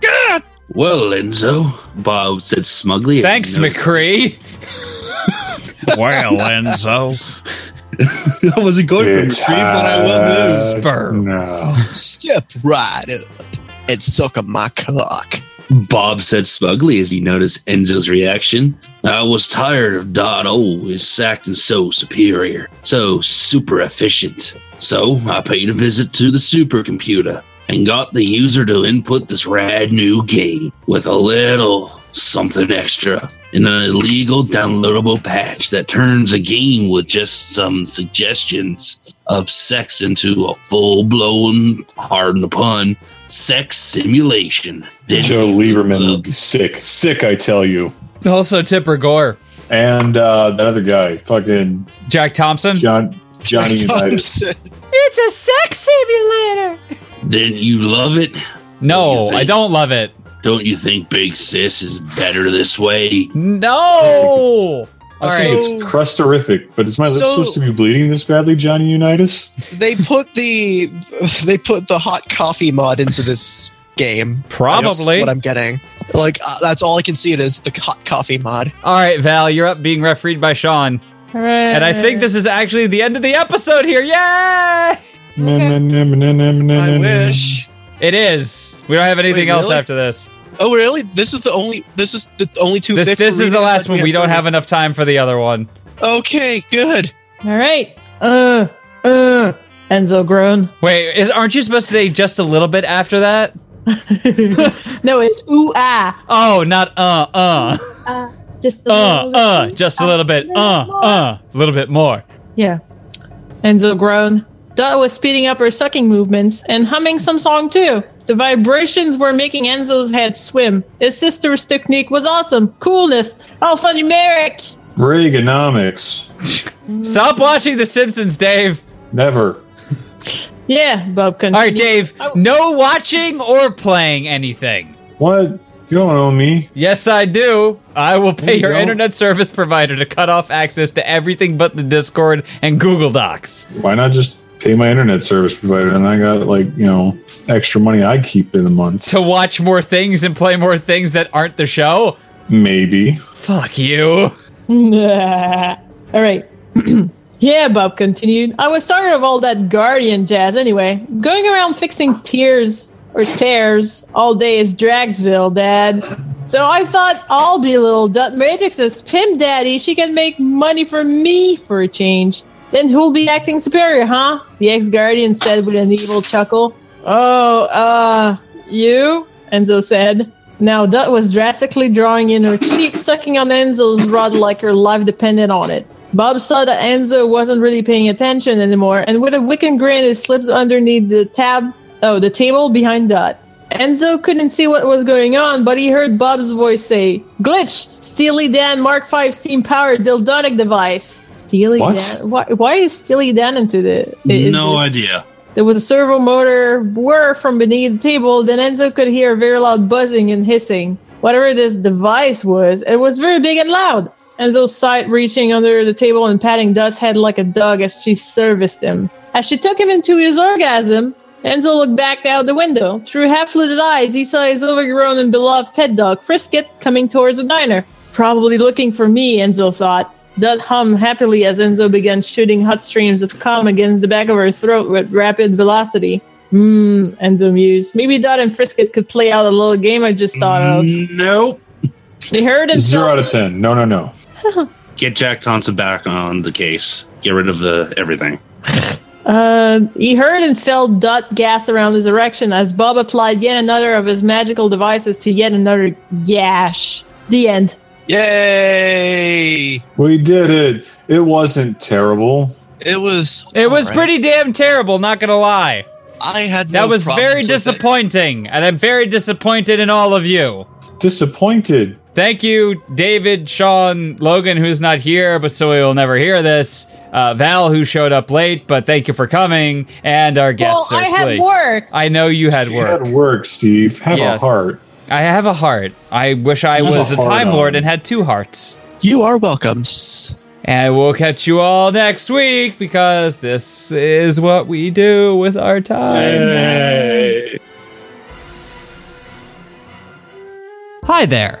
good! Well, Enzo, Bob said smugly. Thanks, noticed- McCree. well, Enzo. <laughs> I wasn't going for It's McCree, but I will do. hard. Spur. No. Step right up and suck on my cock. Bob said smugly as he noticed Enzo's reaction. I was tired of Dot always acting so superior, so super efficient. So I paid a visit to the supercomputer and got the user to input this rad new game with a little something extra in an illegal downloadable patch that turns a game with just some suggestions of sex into a full blown, pardon the pun, sex simulation. Then Joe Lieberman would be sick. Sick, I tell you. Also, Tipper Gore. And uh, that other guy, fucking Jack Thompson. John Johnny Unitas. Thompson. It's a sex simulator. Didn't you love it? No, What do you I don't love it. Don't you think Big Sis is better this way? No. All I right. think it's crusterific, but is my lips So- supposed to be bleeding this badly, Johnny Unitas? they put the they put the hot coffee mod into this game. That's Probably. what I'm getting. Like uh, that's all I can see it is the hot coffee mod. All right, Val, you're up being refereed by Sean. And I think this is actually the end of the episode here. Yay! I I wish. It is. We don't have anything Wait, else really? after this. Oh really? This is the only. This is the only two. This, this is the last one. We don't have enough time for the other one. Okay, good. All right. Uh, uh. Enzo groan. Wait, is aren't you supposed to say just a little bit after that? <laughs> No, it's ooh ah. Oh, not uh uh Uh, just a uh little uh, bit. just a little bit uh uh, a little bit more. Yeah. Enzo groaned. Dot was speeding up her sucking movements and humming some song too. The vibrations were making Enzo's head swim. His sister's technique was awesome. Coolness. Alphanumeric. Reaganomics. <laughs> Stop watching The Simpsons, Dave. Never. Yeah, Bob continued. All right, Dave. Oh. No watching or playing anything. What? You don't owe me. Yes, I do. I will pay you your don't. internet service provider to cut off access to everything but the Discord and Google Docs. Why not just pay my internet service provider? And I got like, you know, extra money I keep in the month. To watch more things and play more things that aren't the show? Maybe. Fuck you. Nah. All right. yeah, Bob continued. I was tired of all that Guardian jazz anyway. Going around fixing tears or tears all day is Dragsville, Dad. So I thought I'll be little Dot Matrix's Pim Daddy. She can make money for me for a change. Then who'll be acting superior, huh? The ex Guardian said with an evil chuckle. Oh, uh, you? Enzo said. Now Dot was drastically drawing in her cheek, sucking on Enzo's rod like her life depended on it. Bob saw that Enzo wasn't really paying attention anymore, and with a wicked grin, he slipped underneath the tab, oh, the table behind Dot. Enzo couldn't see what was going on, but he heard Bob's voice say, "Glitch, Steely Dan Mark V steam-powered dildonic device." Steely What? Dan. Why, why is Steely Dan into the? no idea. there was a servo motor whir from beneath the table. Then Enzo could hear very loud buzzing and hissing. Whatever this device was, it was very big and loud. Enzo sighed, reaching under the table and patting Dot's head like a dog as she serviced him. As she took him into his orgasm, Enzo looked back out the window. Through half-lidded eyes, he saw his overgrown and beloved pet dog, Frisket, coming towards the diner. Probably looking for me, Enzo thought. Dot hummed happily as Enzo began shooting hot streams of cum against the back of her throat with rapid velocity. Hmm, Enzo mused. Maybe Dot and Frisket could play out a little game I just thought of. Nope. They heard and Zero out of ten. No, no, no. <laughs> Get Jack Thompson back on the case. Get rid of the everything. <laughs> Uh, he heard and felt Dot gas around his erection as Bob applied yet another of his magical devices to yet another gash. The end. Yay! We did it. It wasn't terrible. It was. It was alright. pretty damn terrible, not gonna lie. I had That was very problems it. disappointing, and I'm very disappointed in all of you. Disappointed. Thank you, David, Sean, Logan, who's not here, but so he will never hear this. Uh, Val, who showed up late, but thank you for coming, and our guest, well, Sir I had Splee. work. I know you had You work. had work, Steve. Have Yeah. a heart. I have a heart. I wish I Have was a heart Time on. Lord and had two hearts. You are welcome. And we'll catch you all next week because this is what we do with our time. Hey. Hi there.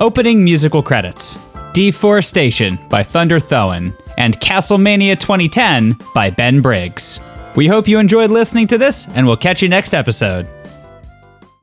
Opening musical credits Deforestation by Thunder Thoen and Castlemania 2010 by Ben Briggs. We hope you enjoyed listening to this, and we'll catch you next episode.